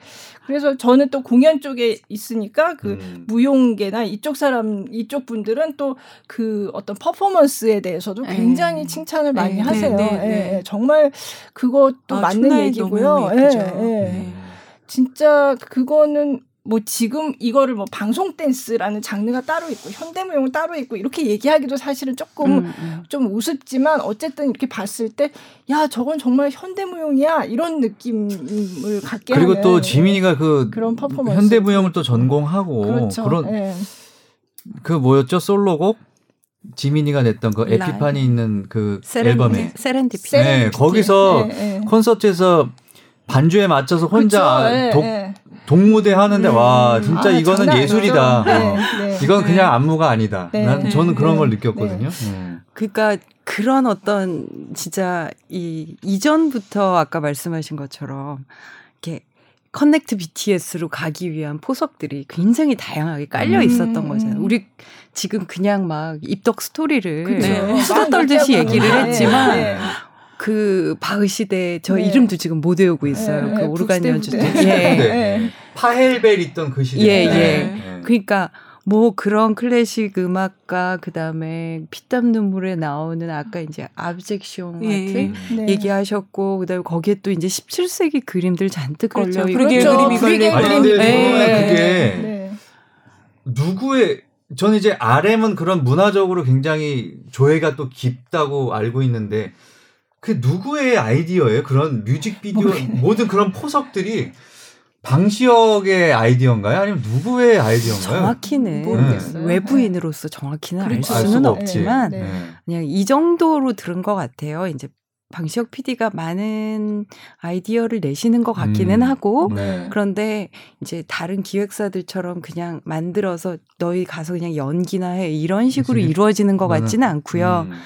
그래서 저는 또 공연 쪽에 있으니까 그 음. 무용계나 이쪽 사람 이쪽 분들은 또 그 어떤 퍼포먼스에 대해서도 네. 굉장히 칭찬을 많이 네, 하세요. 네, 네, 예, 네. 예. 정말 그것도 아, 맞는 얘기고요. 예, 예. 네. 진짜 그거는 뭐 지금 이거를 뭐 방송 댄스라는 장르가 따로 있고 현대무용은 따로 있고 이렇게 얘기하기도 사실은 조금 음, 음. 좀 우습지만 어쨌든 이렇게 봤을 때 야 저건 정말 현대무용이야 이런 느낌을 갖게 그리고 하는 또 지민이가 그 그런 퍼포먼스. 현대무용을 또 전공하고 그렇죠. 런 예. 그 뭐였죠 솔로곡 지민이가 냈던 그. 에피판이 있는 그 세렌, 앨범에 세렌디피. 세렌디피티. 네, 거기서 예, 예. 콘서트에서 반주에 맞춰서 혼자 그렇죠. 예, 독, 예. 동무대 하는데 와 음. 진짜 아, 이거는 예술이다. 아니죠. 어. 네, 네. 이건 네. 그냥 안무가 아니다. 네. 난 저는 그런 네. 걸 느꼈거든요. 음. 그러니까 그런 어떤 진짜 이 이전부터 아까 말씀하신 것처럼 이렇게 커넥트 BTS로 가기 위한 포석들이 굉장히 다양하게 깔려 있었던 음. 거잖아요. 우리 지금 그냥 막 입덕 스토리를 그렇죠. 네. 수다 막 떨듯이 얘기를. 했지만 네. 그 바흐 시대 저 네. 이름도 지금 못 외우고 있어요. 네, 그 네, 오르간 연주 때. 예. 네. 네. 파헬벨 있던 그 시대. 예, 예. 그러니까 뭐 그런 클래식 음악가 그다음에 피땀 눈물에 나오는 아까 이제 아브젝션 같은 예. 네. 얘기하셨고 그다음에 거기에 또 이제 17세기 그림들 잔뜩 그렇죠. 걸려 있고 브리겔 그렇죠. 그림이 걸려 아니 있고. 그림이 근데 네. 그게 네. 누구의 저는 이제 RM은 그런 문화적으로 굉장히 조예가 또 깊다고 알고 있는데 그 누구의 아이디어예요? 그런 뮤직비디오 모든 그런 포석들이 방시혁의 아이디어인가요? 아니면 누구의 아이디어인가요? 정확히는 모르겠어요. 외부인으로서 정확히는 알 수는 없지만 네. 네. 그냥 이 정도로 들은 것 같아요. 이제 방시혁 PD가 많은 아이디어를 내시는 것 같기는 음. 하고 네. 그런데 이제 다른 기획사들처럼 그냥 만들어서 너희 가서 그냥 연기나 해 이런 식으로 그치. 이루어지는 것 같지는 않고요. 음.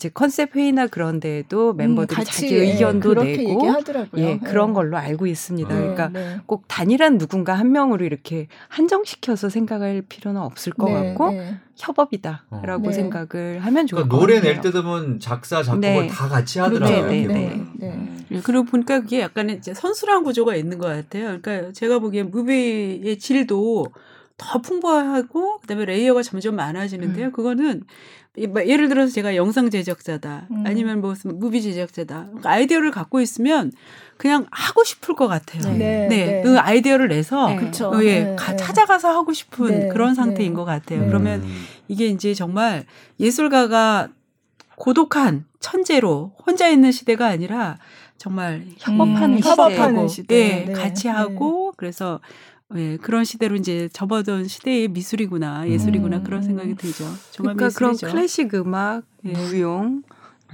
이제 컨셉 회의나 그런 데에도 멤버들이 음, 자기 예, 의견도 그렇게 내고 얘기하더라고요. 예, 그런 예. 걸로 알고 있습니다. 네, 그러니까 네. 꼭 단일한 누군가 한 명으로 이렇게 한정시켜서 생각할 필요는 없을 것 네, 같고 네. 협업이다라고 네. 생각을 하면 좋을 그러니까 것 노래 같아요. 낼 때도 보면 작사 작곡을 네. 다 같이 하더라고요. 네, 이렇게 네. 네. 음. 예, 그리고 보니까 그게 약간의 이제 선순환 구조가 있는 것 같아요. 그러니까 제가 보기엔 뮤비의 질도 더 풍부하고 그다음에 layer가 점점 많아지는데요. 음. 그거는 예를 들어서 제가 영상 제작자다 음. 아니면 뭐 무슨 무비 제작자다 그러니까 아이디어를 갖고 있으면 그냥 하고 싶을 것 같아요. 네. 네, 그 아이디어를 내서 네. 그렇죠. 어, 예, 네, 가- 네. 찾아가서 하고 싶은 네, 그런 상태인 네. 것 같아요. 네. 그러면 음. 이게 이제 정말 예술가가 고독한 천재로 혼자 있는 시대가 아니라 정말 협업하는 음, 시대. 협업하는 시대. 예, 네. 같이 네. 하고 그래서 예, 그런 시대로 이제 접어든 시대의 미술이구나 예술이구나 음. 그런 생각이 들죠. 정말 그러니까 그런 미술이죠. 클래식 음악, 예. 무용,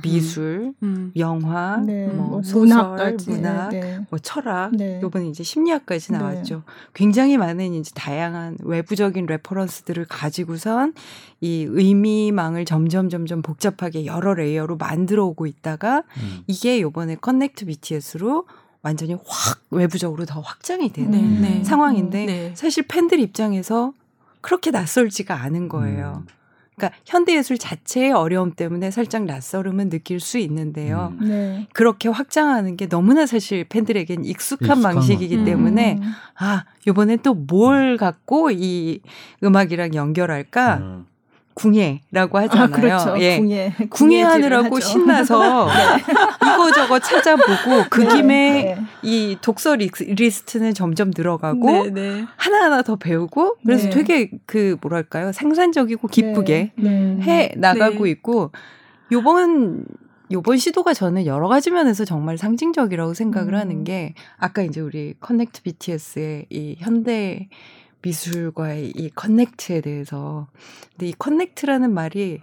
미술, 음. 영화, 네, 뭐뭐 소설, 문학까지. 문학, 네. 뭐 철학, 네. 요번에 이제 심리학까지 네. 나왔죠. 굉장히 많은 이제 다양한 외부적인 reference들을 가지고선 이 의미망을 점점 점점 복잡하게 여러 layer로 만들어 오고 있다가 음. 이게 요번에 Connect BTS로 완전히 확 외부적으로 더 확장이 되는 네, 음. 네. 상황인데 네. 사실 팬들 입장에서 그렇게 낯설지가 않은 거예요. 음. 그러니까 현대 예술 자체의 어려움 때문에 살짝 낯설음은 느낄 수 있는데요. 음. 네. 그렇게 확장하는 게 너무나 사실 팬들에겐 익숙한, 익숙한 방식이기 거. 때문에 음. 아 요번엔 또 뭘 갖고 이 음악이랑 연결할까 음. 궁예라고 하잖아요. 아, 그렇죠. 예. 궁예. 궁예하느라고. 신나서 이거저거 찾아보고 그 네, 김에 네. 이 독서 리- 리스트는 점점 늘어가고 네, 네. 하나하나 더 배우고 그래서 네. 되게 그 뭐랄까요 생산적이고 기쁘게 네. 해 나가고 네. 있고 요번 요번 시도가 저는 여러 가지 면에서 정말 상징적이라고 생각을 음. 하는 게 아까 이제 우리 Connect BTS의 이 현대 미술과의 이 connect에 대해서 근데 이 connect라는 말이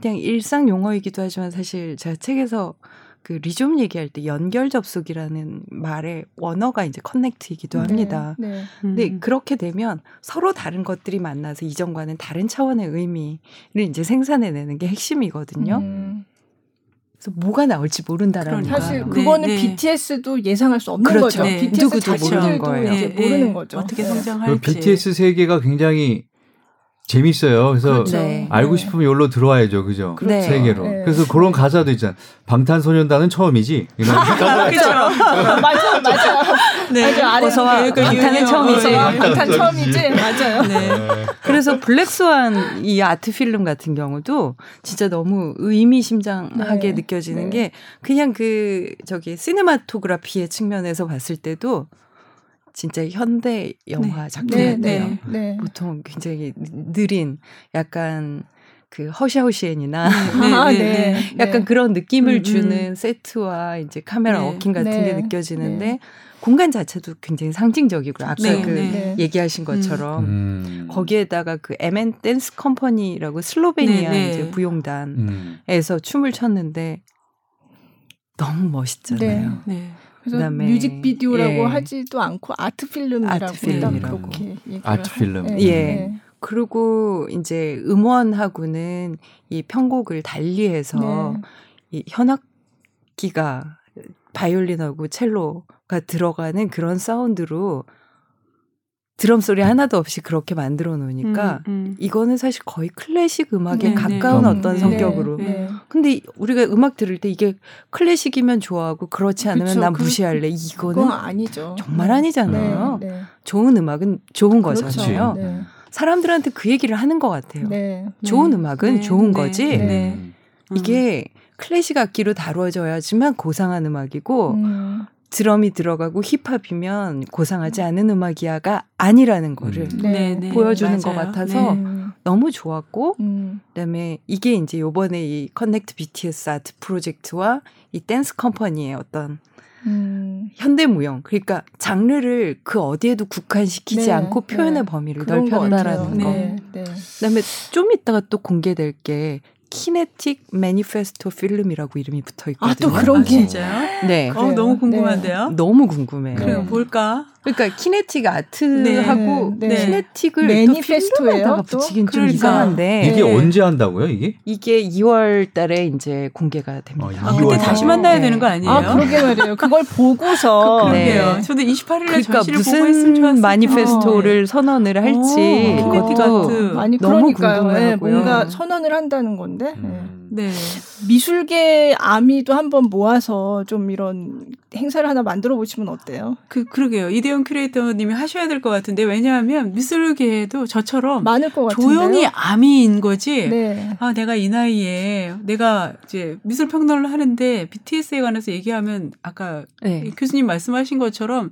그냥 일상 용어이기도 하지만 사실 제가 책에서 그 리좀 얘기할 때 연결 접속이라는 말의 원어가 이제 connect이기도 합니다. 네. 네. 근데 음. 그렇게 되면 서로 다른 것들이 만나서 이전과는 다른 차원의 의미를 이제 생산해내는 게 핵심이거든요. 음. 그래서 뭐가 나올지 모른다라는 그러니까요. 사실. 네, 그거는 네. BTS도 예상할 수 없는 그렇죠. 거죠. 네. BTS 누구도 모르는 거예요. 이제 예, 모르는 예. 거죠. 어떻게 네. 그 성장할지. BTS 세계가 굉장히 재밌어요. 그래서 그렇죠. 네. 알고 네. 싶으면 여기로 들어와야죠, 그죠? 네. 세계로. 네. 그래서 그런 가사도 있잖아. 방탄소년단은 처음이지. 이런 가사가 그렇죠. 맞아, 맞아. 네. 맞아. 아래 어서와. 그러니까 방탄은 유명. 처음이지. 방탄 처음이지. 맞아요. 네. 그래서 Black Swan 이 art film 같은 경우도 진짜 너무 의미심장하게 네. 느껴지는 네. 게 그냥 그 저기 cinematography의 측면에서 봤을 때도 진짜 현대 영화 네, 작품이에요. 네, 네. 보통 굉장히 느린 약간 그 허샤오시엔이나 아, 네, 네. 네. 약간 그런 느낌을 음, 음. 주는 세트와 이제 카메라 네. 워킹 같은 네. 게 느껴지는데 네. 공간 자체도 굉장히 상징적이고 아까 네, 그 네. 얘기하신 것처럼 음. 거기에다가 그 MN 댄스 컴퍼니라고 슬로베니아 네, 네. 이제 부용단에서 음. 춤을 췄는데 너무 멋있잖아요. 네. 그래서 그다음에, 뮤직비디오라고 예. 하지도 않고 아트 필름이라고 아트 필름이라고. 딱 그렇게 얘기를 아트 하- 필름. 네, 예. 네. 그리고 이제 음원하고는 이 편곡을 달리해서 네. 이 현악기가 바이올린하고 첼로가 들어가는 그런 사운드로 드럼 소리 하나도 없이 그렇게 만들어 놓으니까 음, 음. 이거는 사실 거의 클래식 음악에 네, 가까운 네. 어떤 네, 성격으로. 네. 네. 근데 우리가 음악 들을 때 이게 클래식이면 좋아하고 그렇지 않으면 그쵸, 난 그- 무시할래. 이거는 아니죠. 정말 아니잖아요. 네, 네. 좋은 음악은 좋은 그렇죠. 거잖아요. 네. 사람들한테 그 얘기를 하는 것 같아요. 네. 좋은 네. 음악은 네. 좋은 네. 거지. 네. 음. 이게 클래식 악기로 다뤄져야지만 고상한 음악이고 음, 드럼이 들어가고 힙합이면 고상하지 않은 음악이야가 아니라는 거를 음. 네. 네. 보여주는 맞아요. 것 같아서 음, 너무 좋았고 음, 그다음에 이게 이제 요번에 이 Connect BTS art 프로젝트와 이 댄스 company의 어떤 음. 현대무용 그러니까 장르를 그 어디에도 국한시키지 네, 않고 표현의 네. 범위를 넓혔다라는. 거. 네, 네. 그다음에 좀 이따가 또 공개될 게 kinetic manifesto film이라고 이름이 붙어 아, 있거든요. 또 그런 아, 게 진짜요? 네. 어, 너무 궁금한데요. 너무 궁금해요. 그래요. 볼까? 그러니까 키네틱 아트하고 네, 네. kinetic을 또? 붙이긴 좀 그러니까. 이상한데 이게 네. 언제 한다고요, 이게? 이게 2월 달에 이제 공개가 됩니다. 아, 아, 그때 2월 다시. 만나야 네. 되는 거 아니에요? 아, 그러게 말이에요. 그걸 보고서 네. 그러게요. 저도 28일에 그러니까 전시를 보고 했으면 무슨 좋았을 manifesto를 선언을 할지 오, 키네틱 그것도 아트. 많이 너무 그러니까요. 네, 궁금하고요. 뭔가 선언을 한다는 건데. 네. 음. 네. 미술계 아미도 한번 모아서 좀 이런 행사를 하나 만들어 보시면 어때요? 그 그러게요. 이대용 큐레이터님이 하셔야 될 것 같은데 왜냐하면 미술계에도 저처럼 많을 것 같은데요. 조용히 아미인 거지. 네. 아, 내가 이 나이에 내가 이제 미술 평론을 하는데 BTS에 관해서 얘기하면 아까 네. 교수님 말씀하신 것처럼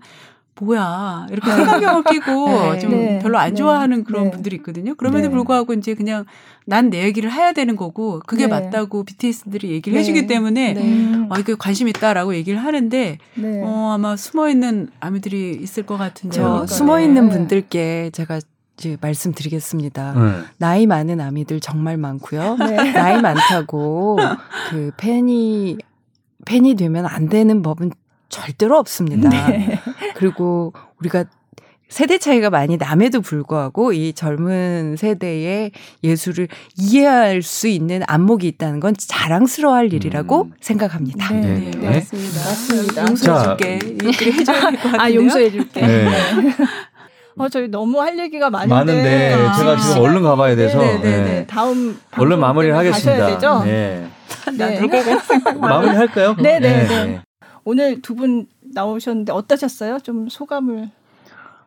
뭐야 이렇게 색안경을 끼고 네. 좀 네. 별로 안 네. 좋아하는 그런 네. 분들이 있거든요. 그럼에도 네. 불구하고 이제 그냥 난 내 얘기를 해야 되는 거고 그게 네. 맞다고 BTS들이 얘기를 네. 해주기 때문에 아 이거 관심 있다라고 얘기를 하는데 네. 어 아마 숨어 있는 아미들이 있을 것. 저 그러니까. 숨어 있는 네. 분들께 제가 이제 말씀드리겠습니다. 네. 나이 많은 아미들 정말 많고요. 네. 나이 많다고 그 팬이 팬이 되면 안 되는 법은 절대로 없습니다. 네. 그리고 우리가 세대 차이가 많이 남에도 불구하고 이 젊은 세대의 예술을 이해할 수 있는 안목이 있다는 건 자랑스러워할 일이라고 음. 생각합니다. 네. 네, 네. 맞습니다. 맞습니다. 용서해줄게. 이렇게 해줘야 될 것 같은데요. 아 용서해줄게. 네. 어 저희 너무 할 얘기가 많은데, 많은데 아. 제가 지금 얼른 가봐야 돼서 네, 네, 네. 네. 다음 얼른 마무리를 하겠습니다. 가셔야 되죠? 네. 네. 마무리 할까요? 네, 네, 네. 오늘 두분 나오셨는데 어떠셨어요? 좀 소감을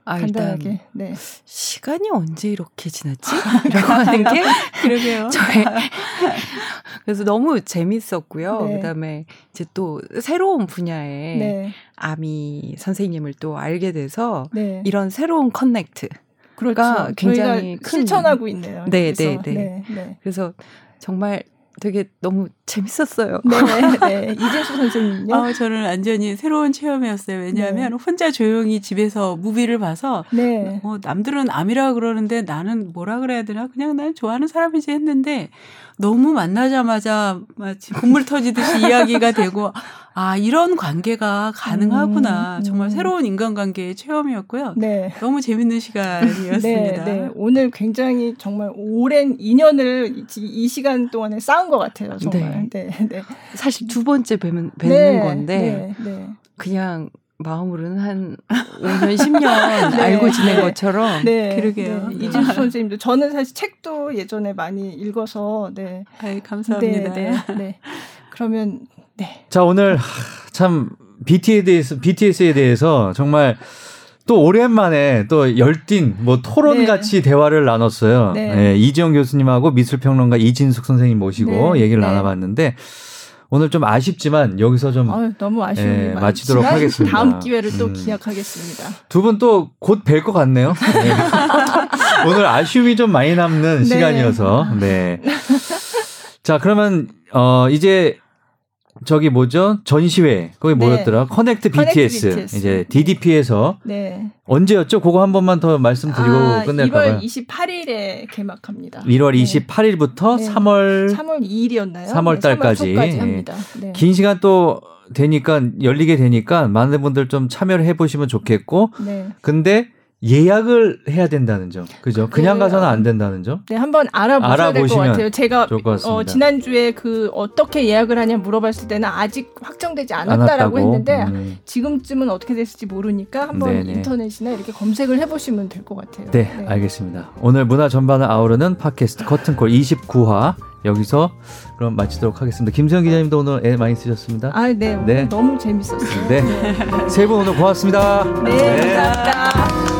아, 간단하게. 네. 시간이 언제 이렇게 지났지? 라고 하는 게 그러게요. 저의 그래서 너무 재밌었고요. 네. 그다음에 이제 또 새로운 분야의 네. 아미 선생님을 또 알게 돼서 네. 이런 새로운 커넥트. 그렇죠. 굉장히 큰- 실천하고 있네요. 네. 네, 네. 네. 네. 그래서 정말 되게 너무 재밌었어요. 네, 네. 이진수 선생님요. 아, 저는 완전히 새로운 체험이었어요. 왜냐하면 혼자 조용히 집에서 무비를 봐서 네. 어, 남들은 암이라 그러는데 나는 뭐라 그래야 되나? 그냥 난 좋아하는 사람이지 했는데 너무 만나자마자 마치 콧물 터지듯이 이야기가 되고 아, 이런 관계가 가능하구나. 음, 정말 음. 새로운 인간관계의 체험이었고요. 네. 너무 재밌는 시간이었습니다. 네, 네. 오늘 굉장히 정말 오랜 인연을 이, 이 시간 동안에 쌓은 것 같아요. 정말. 네, 네. 사실 두 번째 뵈는, 뵙는 네, 건데 네, 네. 그냥 마음으로는 한 5년 10년 알고 지낸 네. 것처럼 네, 그러게요. 네. 이진수 선생님도 저는 사실 책도 예전에 많이 읽어서 네. 아이, 감사합니다. 네, 네, 네. 그러면 네. 자 오늘 하, 참 BTS에 대해서 BTS에 대해서 정말 또 오랜만에 또 열띤 뭐 토론 네. 같이 대화를 나눴어요. 네. 예, 이지영 교수님하고 미술평론가 이진숙 선생님 모시고 네, 얘기를 네. 나눠봤는데 오늘 좀 아쉽지만 여기서 좀 아유, 너무 아쉬움이 예, 마치도록 하겠습니다. 다음 기회를 또 음. 기약하겠습니다. 두 분 또 곧 뵐 것 같네요. 네. 오늘 아쉬움이 좀 많이 남는 네. 시간이어서. 네. 자, 그러면 어 이제 저기 뭐죠? 전시회. 거기 네. 뭐였더라? 커넥트 BTS. BTS. 이제 DDP에서 네. 언제였죠? 그거 한 번만 더 말씀드리고 아, 끝낼까 2월 봐요. 28일에 개막합니다. 1월 네. 28일부터 네. 3월 3월 2일이었나요? 3월 달까지. 네. 긴 시간 또 되니까 열리게 되니까 많은 분들 좀 참여를 해 보시면 좋겠고 네. 근데 예약을 해야 된다는 점. 그죠? 그냥 네. 가서는 안 된다는 점. 네, 한번 알아보셔야 될 것 같아요. 제가. 어, 지난주에 그 어떻게 예약을 하냐 물어봤을 때는 아직 확정되지 않았다라고. 했는데 음. 지금쯤은 어떻게 됐을지 모르니까 한번 네네. 인터넷이나 이렇게 검색을 해보시면 될 것 같아요. 네, 알겠습니다. 오늘 문화 전반을 아우르는 팟캐스트 커튼콜 29화 여기서 그럼 마치도록 하겠습니다. 김수영 기자님도 오늘 애 많이 쓰셨습니다. 아, 네, 네. 너무 재밌었어요. 네. 세 분 오늘 고맙습니다. 네, 감사합니다.